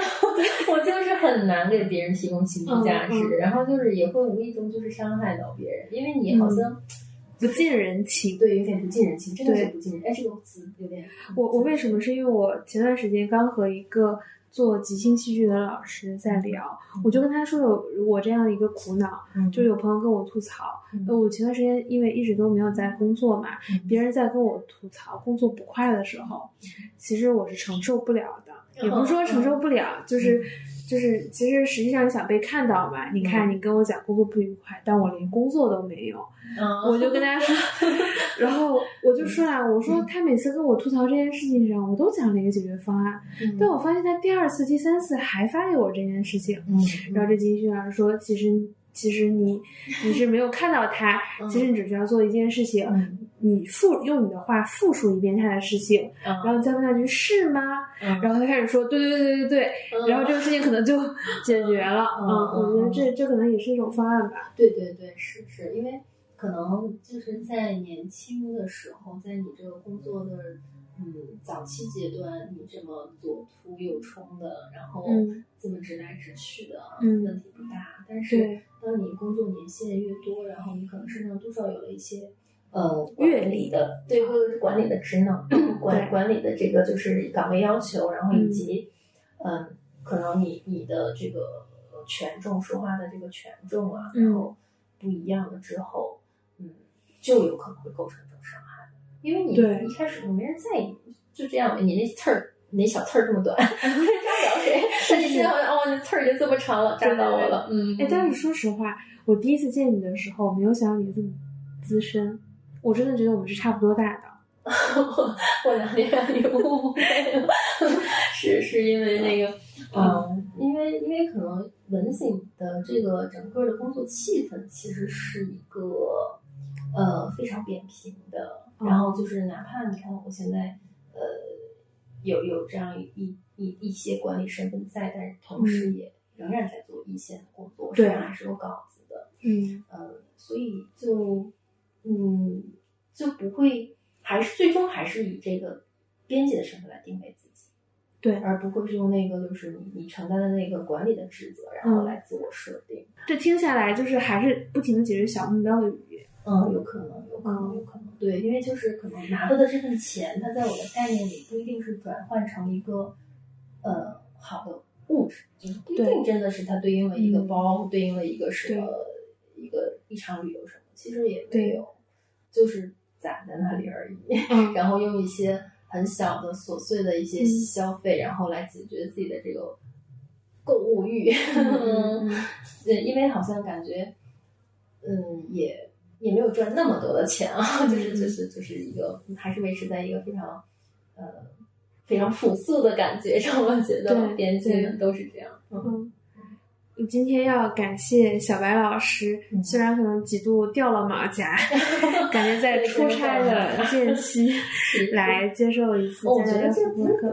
S2: 我就是很难给别人提供情绪价值，然后就是也会无意中就是伤害到别人，因为你好像。
S1: 不近人情。
S2: 对，有点不近人情，真的是不近人。哎，这个词有点。
S1: 我我为什么？是因为我前段时间刚和一个做即兴戏剧的老师在聊，我就跟他说有我这样一个苦恼，
S2: 嗯
S1: 就有朋友跟我吐槽，
S2: 嗯
S1: 呃，我前段时间因为一直都没有在工作嘛，
S2: 嗯
S1: 别人在跟我吐槽工作不快的时候，其实我是承受不了的，也不是说承受不了，就是就是其实实际上想被看到嘛。你看你跟我讲工作不愉快，但我连工作都没有，
S2: 嗯，
S1: 我就跟大家说，然后我就说啊，我说他每次跟我吐槽这件事情上，我都讲了一个解决方案，
S2: 嗯，
S1: 但我发现他第二次、第三次还发给我这件事情，
S2: 嗯，
S1: 然后这金旭老师说，其实其实你 你是没有看到他，
S2: 嗯
S1: 其实你只需要做一件事情，
S2: 嗯
S1: 你复用你的话复述一遍他的事情，
S2: 嗯，
S1: 然后你再问他一句是吗？
S2: 嗯
S1: 然后他开始说对对对对对对，
S2: 嗯
S1: 然后这个事情可能就 解决了。
S2: 嗯
S1: 嗯，我觉得这这可能也是一种方案吧。
S2: 对对对，是是，因为可能就是在年轻的时候，在你这个工作的嗯早期阶段，你这么左突右冲的，然后
S1: 嗯。
S2: 这么直来直去的，
S1: 嗯
S2: 问题不大。但是，当你工作年限越多，然后你可能身上多少有了一些呃
S1: 阅历
S2: 的，对，或者是管理的职能，管管理的这个就是岗位要求，然后以及嗯、可能你你的这个呃权重说话的这个权重啊，
S1: 嗯。
S2: 然后不一样了之后，嗯，就有可能会构成因为你
S1: 对
S2: 一开始没人在意，就这样，你那刺儿。你那小刺儿这么短，扎不了谁。但你现在好像哦，那刺儿已经这么长了，扎到我了。嗯，
S1: 哎，但是说实话，我第一次见你的时候，没有想到你这么资深，我真的觉得我们是差不多大的。
S2: 我两年让你误会了，是是因为那个，嗯，因为因为可能文景的这个整个的工作气氛其实是一个呃非常扁平的，然后就是哪怕你看我现在呃有有这样一一一些管理身份在，但是同时也仍然在做一线的工作，我
S1: 对
S2: 身上还是有稿子的，
S1: 嗯。
S2: 呃，所以就嗯就不会，还是最终还是以这个编辑的身份来定位自己，
S1: 对。
S2: 而不会是用那个就是你你承担的那个管理的职责，然后
S1: 嗯。
S2: 来自我设定。
S1: 这听下来就是还是不停的解决小目标的语言。
S2: 嗯，有可能，有可能，
S1: 嗯
S2: 有可能，对，因为就是可能拿到的这份钱，它在我的概念里不一定是转换成一个呃好的物质，就是不一定真的是它对应了一个
S1: 嗯。
S2: 包，对应了一个什么一个一场旅游什么，其实也没有，就是攒在那里而已。
S1: 嗯。
S2: 然后用一些很小的琐碎的一些消费，然后来解决自己的这个购物欲。
S1: 嗯。
S2: 对，因为好像感觉，嗯，也也没有赚那么多的钱啊，就是就是就是一个还是维持在一个非常呃非常朴素的感觉上，我觉得
S1: 对
S2: 边界
S1: 对
S2: 们都是这样。嗯，
S1: 嗯。今天要感谢小白老师，
S2: 嗯
S1: 虽然可能几度掉了马甲，感觉在出差的间隙 来接受一次
S2: 哦我觉得这。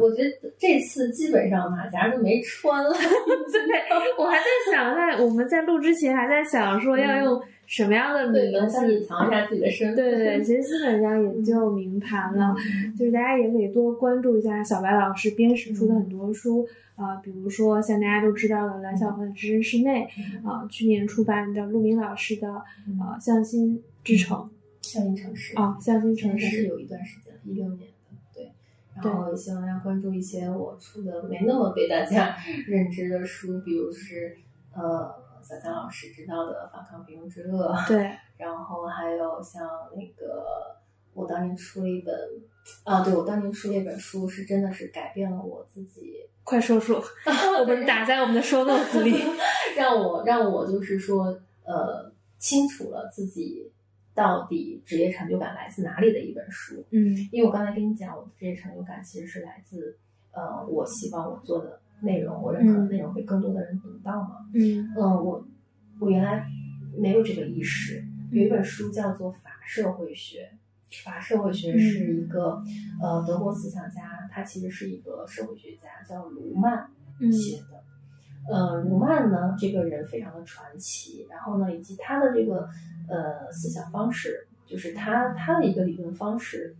S2: 我觉得这次基本上马甲都没穿了。
S1: 对，我还在想，在我们在录之前还在想说要用什么样的名
S2: 想
S1: 字
S2: 隐藏一下自己的身份。
S1: 对对，其实基本上也就明盘了。就是大家也可以多关注一下小白老师编史出的很多书，啊、比如说像大家都知道的蓝小河的知识室内，啊、去年出版的陆明老师的呃《向心之城
S2: 向心城市》
S1: 啊，《向心城市》
S2: 城市有一段时间，一六年的，对。然后也希望大家关注一些我出的没那么被大家 认知的书，比如是呃小江老师知道的《反抗平庸之恶》，
S1: 对，
S2: 然后还有像那个我当年出了一本啊，对我当年出了一本书，是真的是改变了我自己，
S1: 快说说，我们打在我们的 show notes 里。
S2: 让我让我就是说呃清楚了自己到底职业成就感来自哪里的一本书。
S1: 嗯
S2: 因为我刚才跟你讲，我的职业成就感其实是来自呃我希望我做的内容，我认可的内容被更多的人读到嘛。
S1: 嗯
S2: 嗯，我我原来没有这个意识。有一本书叫做《法社会学》，法社会学是一个、呃德国思想家，他其实是一个社会学家，叫卢曼
S1: 嗯
S2: 写的。呃，卢曼呢，这个人非常的传奇，然后呢，以及他的这个呃思想方式，就是他他的一个理论方式，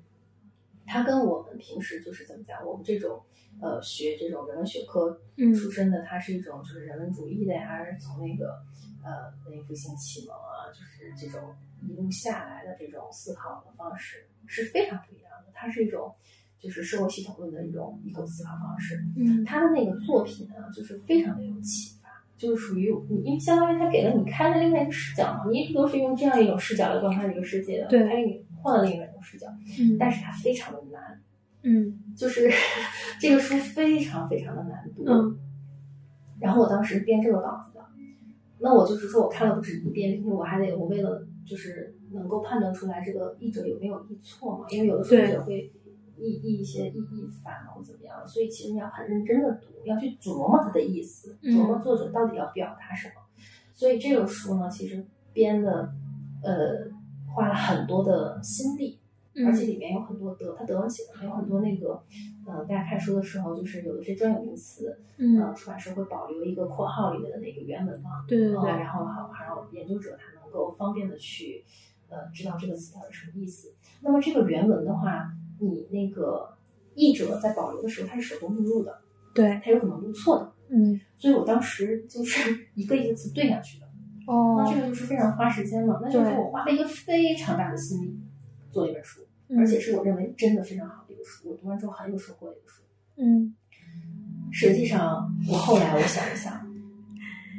S2: 他跟我们平时就是怎么讲，我们这种呃学这种人文学科
S1: 嗯
S2: 出身的，他是一种就是人文主义的呀，还是从那个呃文艺复兴启蒙啊，就是这种一路下来的这种思考的方式是非常不一样的。它是一种就是社会系统论的一种一种思考方式。
S1: 嗯
S2: 他的那个作品呢，就是非常的有启发，就是属于你，因为相当于他给了你开了另外一个视角嘛，你一直都是用这样一种视角来观看这个世界的，
S1: 对
S2: 他给你换了另外一种视角，
S1: 嗯
S2: 但是它非常的难，
S1: 嗯
S2: 就是 这个书非常非常的难读。
S1: 嗯
S2: 然后我当时编这个稿子的，那我就是说我看了不止一遍，并且我还得我为了就是能够判断出来这个译者有没有译错嘛，因为有的时候
S1: 对
S2: 译者会译译一些译译反了或怎么样，所以其实你要很认真的读，要去琢磨它的意思，
S1: 嗯
S2: 琢磨作者到底要表达什么。所以这个书呢，其实编的呃花了很多的心力，
S1: 嗯
S2: 而且里面有很多德，他德文写的还有很多那个，呃，大家看书的时候，就是有一些专有名词，
S1: 嗯
S2: 呃，出版社会保留一个括号里面的那个原文嘛，呃
S1: 对
S2: 然后好，还有研究者他能够方便的去，呃，知道这个词到底什么意思。那么这个原文的话，你那个译者在保留的时候，他是手动录入的，
S1: 对
S2: 他有可能录错的，
S1: 嗯
S2: 所以我当时就是 一个一个词对下去的。
S1: 哦。
S2: 那这个就是非常花时间嘛，那就是我花了一个非常大的心力做一本书，
S1: 嗯
S2: 而且是我认为真的非常好的一个书，我读完之后很有收获的一个书。
S1: 嗯。
S2: 实际上，我后来我想一想，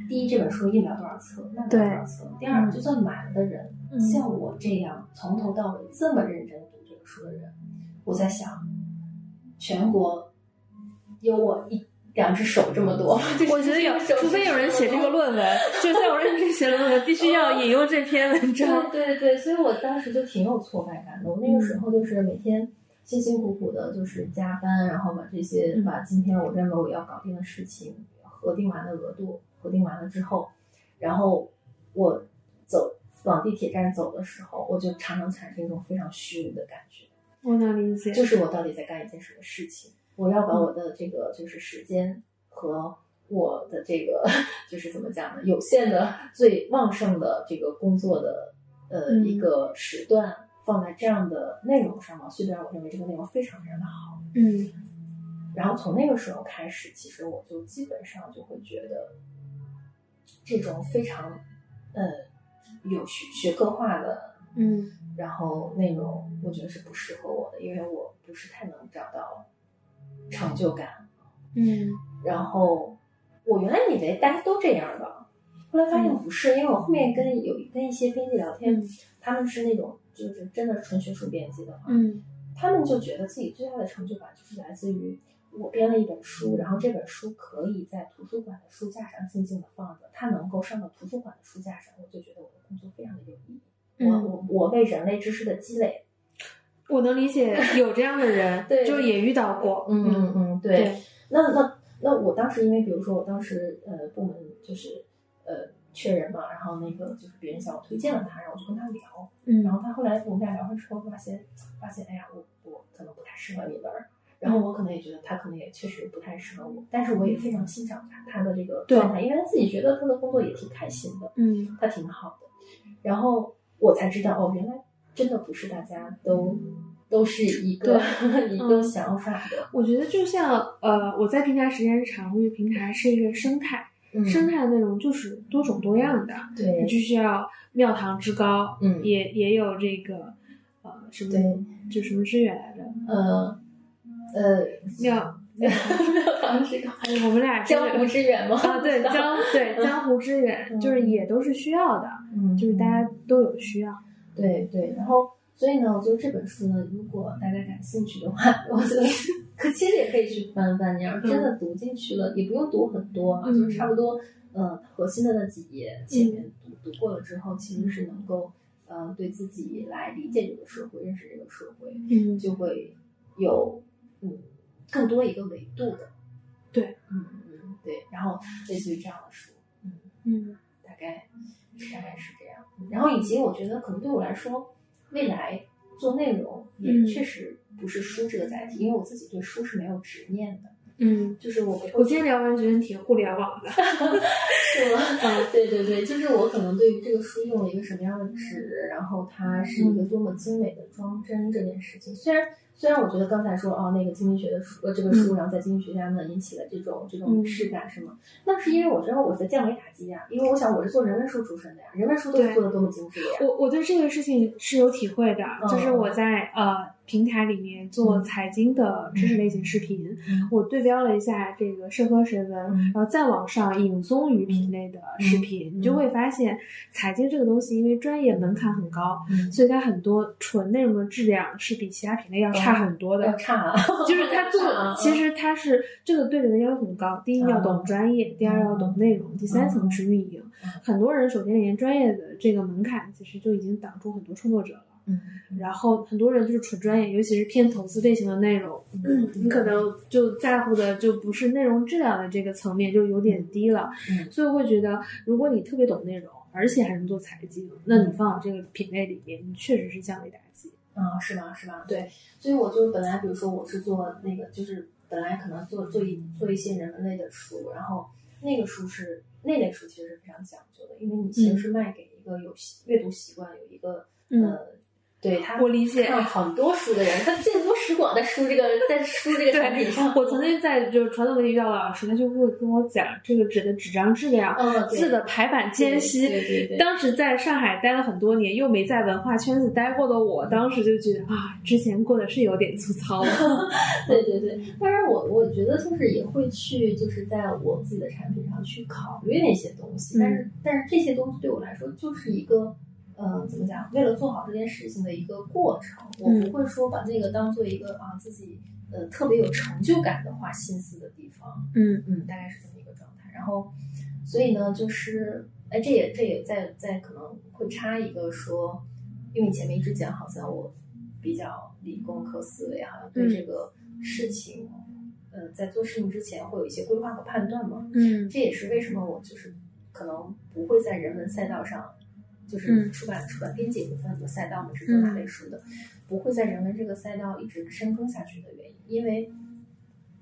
S2: 第一，这本书印不了多少册，卖不了多少册；第二，
S1: 嗯
S2: 就算买了的人，
S1: 嗯
S2: 像我这样从头到尾这么认真读这个书的人，我在想，全国有我一两只手这么多，
S1: 我觉得有，除非有人写这个论文，就在我认真写论文，必须要引用这篇文章。
S2: 对对对，所以我当时就挺有挫败感的。我那个时候就是每天辛辛苦苦的，就是加班，然后把这些
S1: 嗯
S2: 把今天我认为我要搞定的事情核定完的额度，核定完了之后，然后我走往地铁站走的时候，我就常常产生一种非常虚无的感觉，
S1: 我能理解，
S2: 就是我到底在干一件什么事情？我要把我的这个就是时间和我的这个 就是怎么讲呢？有限的最旺盛的这个工作的呃、
S1: 嗯。
S2: 一个时段放在这样的内容上嘛，虽然我认为这个内容非常非常的好，
S1: 嗯。
S2: 然后从那个时候开始，其实我就基本上就会觉得这种非常呃有学学科化的
S1: 嗯。
S2: 然后内容我觉得是不适合我的，因为我不是太能找到成就感。
S1: 嗯。
S2: 然后我原来以为大家都这样的，后来发现不是，因为我后面跟有跟一些编辑聊天，
S1: 嗯。
S2: 他们是那种就是真的纯学术编辑的话，
S1: 嗯。
S2: 他们就觉得自己最大的成就感就是来自于我编了一本书，然后这本书可以在图书馆的书架上静静的放着，它能够上到图书馆的书架上，我就觉得我的工作非常的有意义。我我我为人类知识的积累，
S1: 我能理解 有这样的人，
S2: 对
S1: 就也遇到过，
S2: 嗯嗯嗯，对。那那那我当时因为比如说我当时呃部门就是呃缺人嘛，然后那个就是别人向我推荐了他，然后我就跟他聊，
S1: 嗯。
S2: 然后他后来我们俩聊完之后发现发现哎呀我我可能不太适合你那儿，然后我可能也觉得他可能也确实不太适合我，但是我也非常欣赏他他的这个状态，因为他自己觉得他的工作也挺开心的，
S1: 嗯。
S2: 他挺好的，然后我才知道哦原来真的不是大家都都是一个 一个
S1: 嗯
S2: 想法的，
S1: 我觉得就像呃，我在平台时间长，因为平台是一个生态，
S2: 嗯
S1: 生态的内容就是多种多样的，
S2: 对
S1: 你就需要庙堂之高，
S2: 嗯
S1: 也也有这个呃什么
S2: 对，
S1: 就什么之远来着，
S2: 呃呃，
S1: 庙 庙堂
S2: 之
S1: 高我们俩
S2: 江湖之远吗？
S1: 啊，对江对江湖之远，
S2: 嗯
S1: 就是也都是需要的，
S2: 嗯，
S1: 就是大家都有需要。
S2: 对对，然后所以呢，我觉得这本书呢，如果大家感兴趣的话，我觉得可其实也可以去翻翻。你要是真的读进去了，也不用读很多啊，
S1: 嗯
S2: 就是差不多呃核心的那几页，前面读读过了之后，其实是能够呃对自己来理解这个社会、认识这个社会，
S1: 嗯
S2: 就会有嗯更多一个维度的。
S1: 对，
S2: 嗯嗯对，然后类似于这样的书，嗯。
S1: 嗯
S2: 大概大概是这样。然后以及我觉得可能对我来说，未来做内容也
S1: 嗯
S2: 确实不是书这个载体，因为我自己对书是没有执念的，
S1: 嗯，
S2: 就是我
S1: 我今天聊完觉得挺互联网的。
S2: 是吗？啊，对对对，就是我可能对于这个书用了一个什么样的纸，然后它是一个多么精美的装帧这件事情，虽然。虽然我觉得刚才说哦，那个经济学的书，呃，这个书，然后在经济学家们引起了这种这种
S1: 嗯
S2: 视感，是吗？那是因为我知道我在降维打击呀，因为我想我是做人文书出身的呀，人文书都是做的多么精致的呀。
S1: 我我对这个事情是有体会的，
S2: 嗯
S1: 就是我在呃平台里面做
S2: 嗯。
S1: 财经的知识类型视频，
S2: 嗯。
S1: 我对标了一下这个社科神文，
S2: 嗯。
S1: 然后再往上引综于品类的视频，你就会发现财经这个东西因为专业门槛很高，
S2: 嗯。
S1: 所以它很多纯内容的质量是比其他品类要差很多的。
S2: 要差啊，
S1: 就是它做 其实它是这个对人的要求很高。第一要懂专业，第二要懂内容，第三层是运营
S2: 嗯。
S1: 很多人首先连专业的这个门槛，其实就已经挡住很多创作者了。
S2: 嗯
S1: 然后很多人就是纯专业，尤其是偏投资类型的内容，
S2: 嗯
S1: 你可能就在乎的就不是内容质量的这个层面，就有点低了。
S2: 嗯
S1: 所以我会觉得，如果你特别懂内容，而且还能做财经，那你放到这个品类里面，你确实是降维打击。
S2: 啊，是吧？是吧？对，所以我就本来比如说我是做那个，就是本来可能做做一做一些人文类的书，然后那个书是那类书其实是非常讲究的，因为你其实是卖给一个有习阅读习惯、有一个
S1: 嗯
S2: 呃，对他
S1: 我理解
S2: 看很多书的人，他见多识广在书这个在 书这个产品上，
S1: 我曾经在就是传统媒体遇到老师，他就会跟我讲这个纸的纸张质量、
S2: 嗯，
S1: 字的排版间隙。
S2: 对对对。
S1: 当时在上海待了很多年，又没在文化圈子待过的我，当时就觉得啊，之前过的是有点粗糙了。
S2: 对对对，当然我我觉得就是也会去，就是在我自己的产品上去考虑那些东西，但是但是这些东西对我来说就是一个，呃，怎么讲？为了做好这件事情的一个过程，我不会说把那个当做一个啊自己呃特别有成就感的花心思的地方，
S1: 嗯
S2: 嗯，大概是这么一个状态。然后，所以呢，就是哎，这也这也在在可能会插一个说，因为你前面一直讲，好像我比较理工科思维，好像对
S1: 嗯
S2: 这个事情，呃，在做事情之前会有一些规划和判断嘛。
S1: 嗯
S2: 这也是为什么我就是可能不会在人文赛道上，就是
S1: 嗯。
S2: 出版、出版编辑部分的赛道嘛，是做哪类书的，不会在人文这个赛道一直深耕下去的原因，因为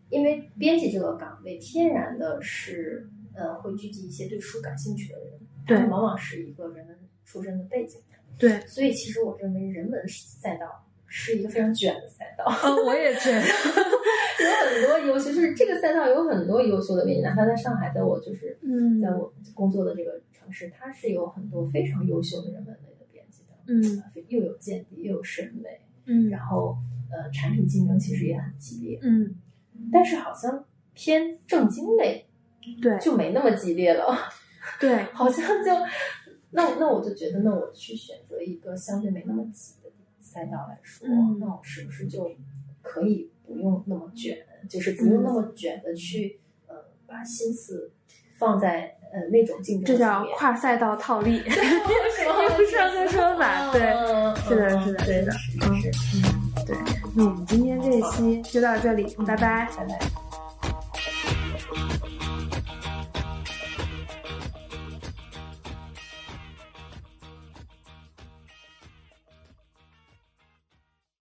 S2: 因为编辑这个岗位天然的是呃会聚集一些对书感兴趣的人，
S1: 对
S2: 他们往往是一个人文出身的背景，
S1: 对，
S2: 所以其实我认为人文赛道是一个非常卷的赛道。
S1: 嗯，我也觉得，
S2: 有很多尤其，是这个赛道有很多优秀的编辑，哪怕在上海，在我就是
S1: 嗯。
S2: 在我工作的这个城市，它是有很多非常优秀的人文类的编辑的，
S1: 嗯
S2: 呃又有见地又有审美，
S1: 嗯
S2: 然后呃产品竞争其实也很激烈，
S1: 嗯，
S2: 但是好像偏正经类
S1: 对
S2: 就没那么激烈了，
S1: 对，
S2: 好像就那那我就觉得，那我去选择一个相对没那么挤的赛道来说，
S1: 嗯
S2: 那我是不是就可以不用那么卷，就是不用那么卷的去呃把心思放在呃那种竞争
S1: 这叫跨赛道套利，
S2: 用
S1: 用上个说法，对，是的是的
S2: 对
S1: 是的
S2: 是是，
S1: 对。那我们今天这一期就到这里，拜拜。
S2: 拜拜。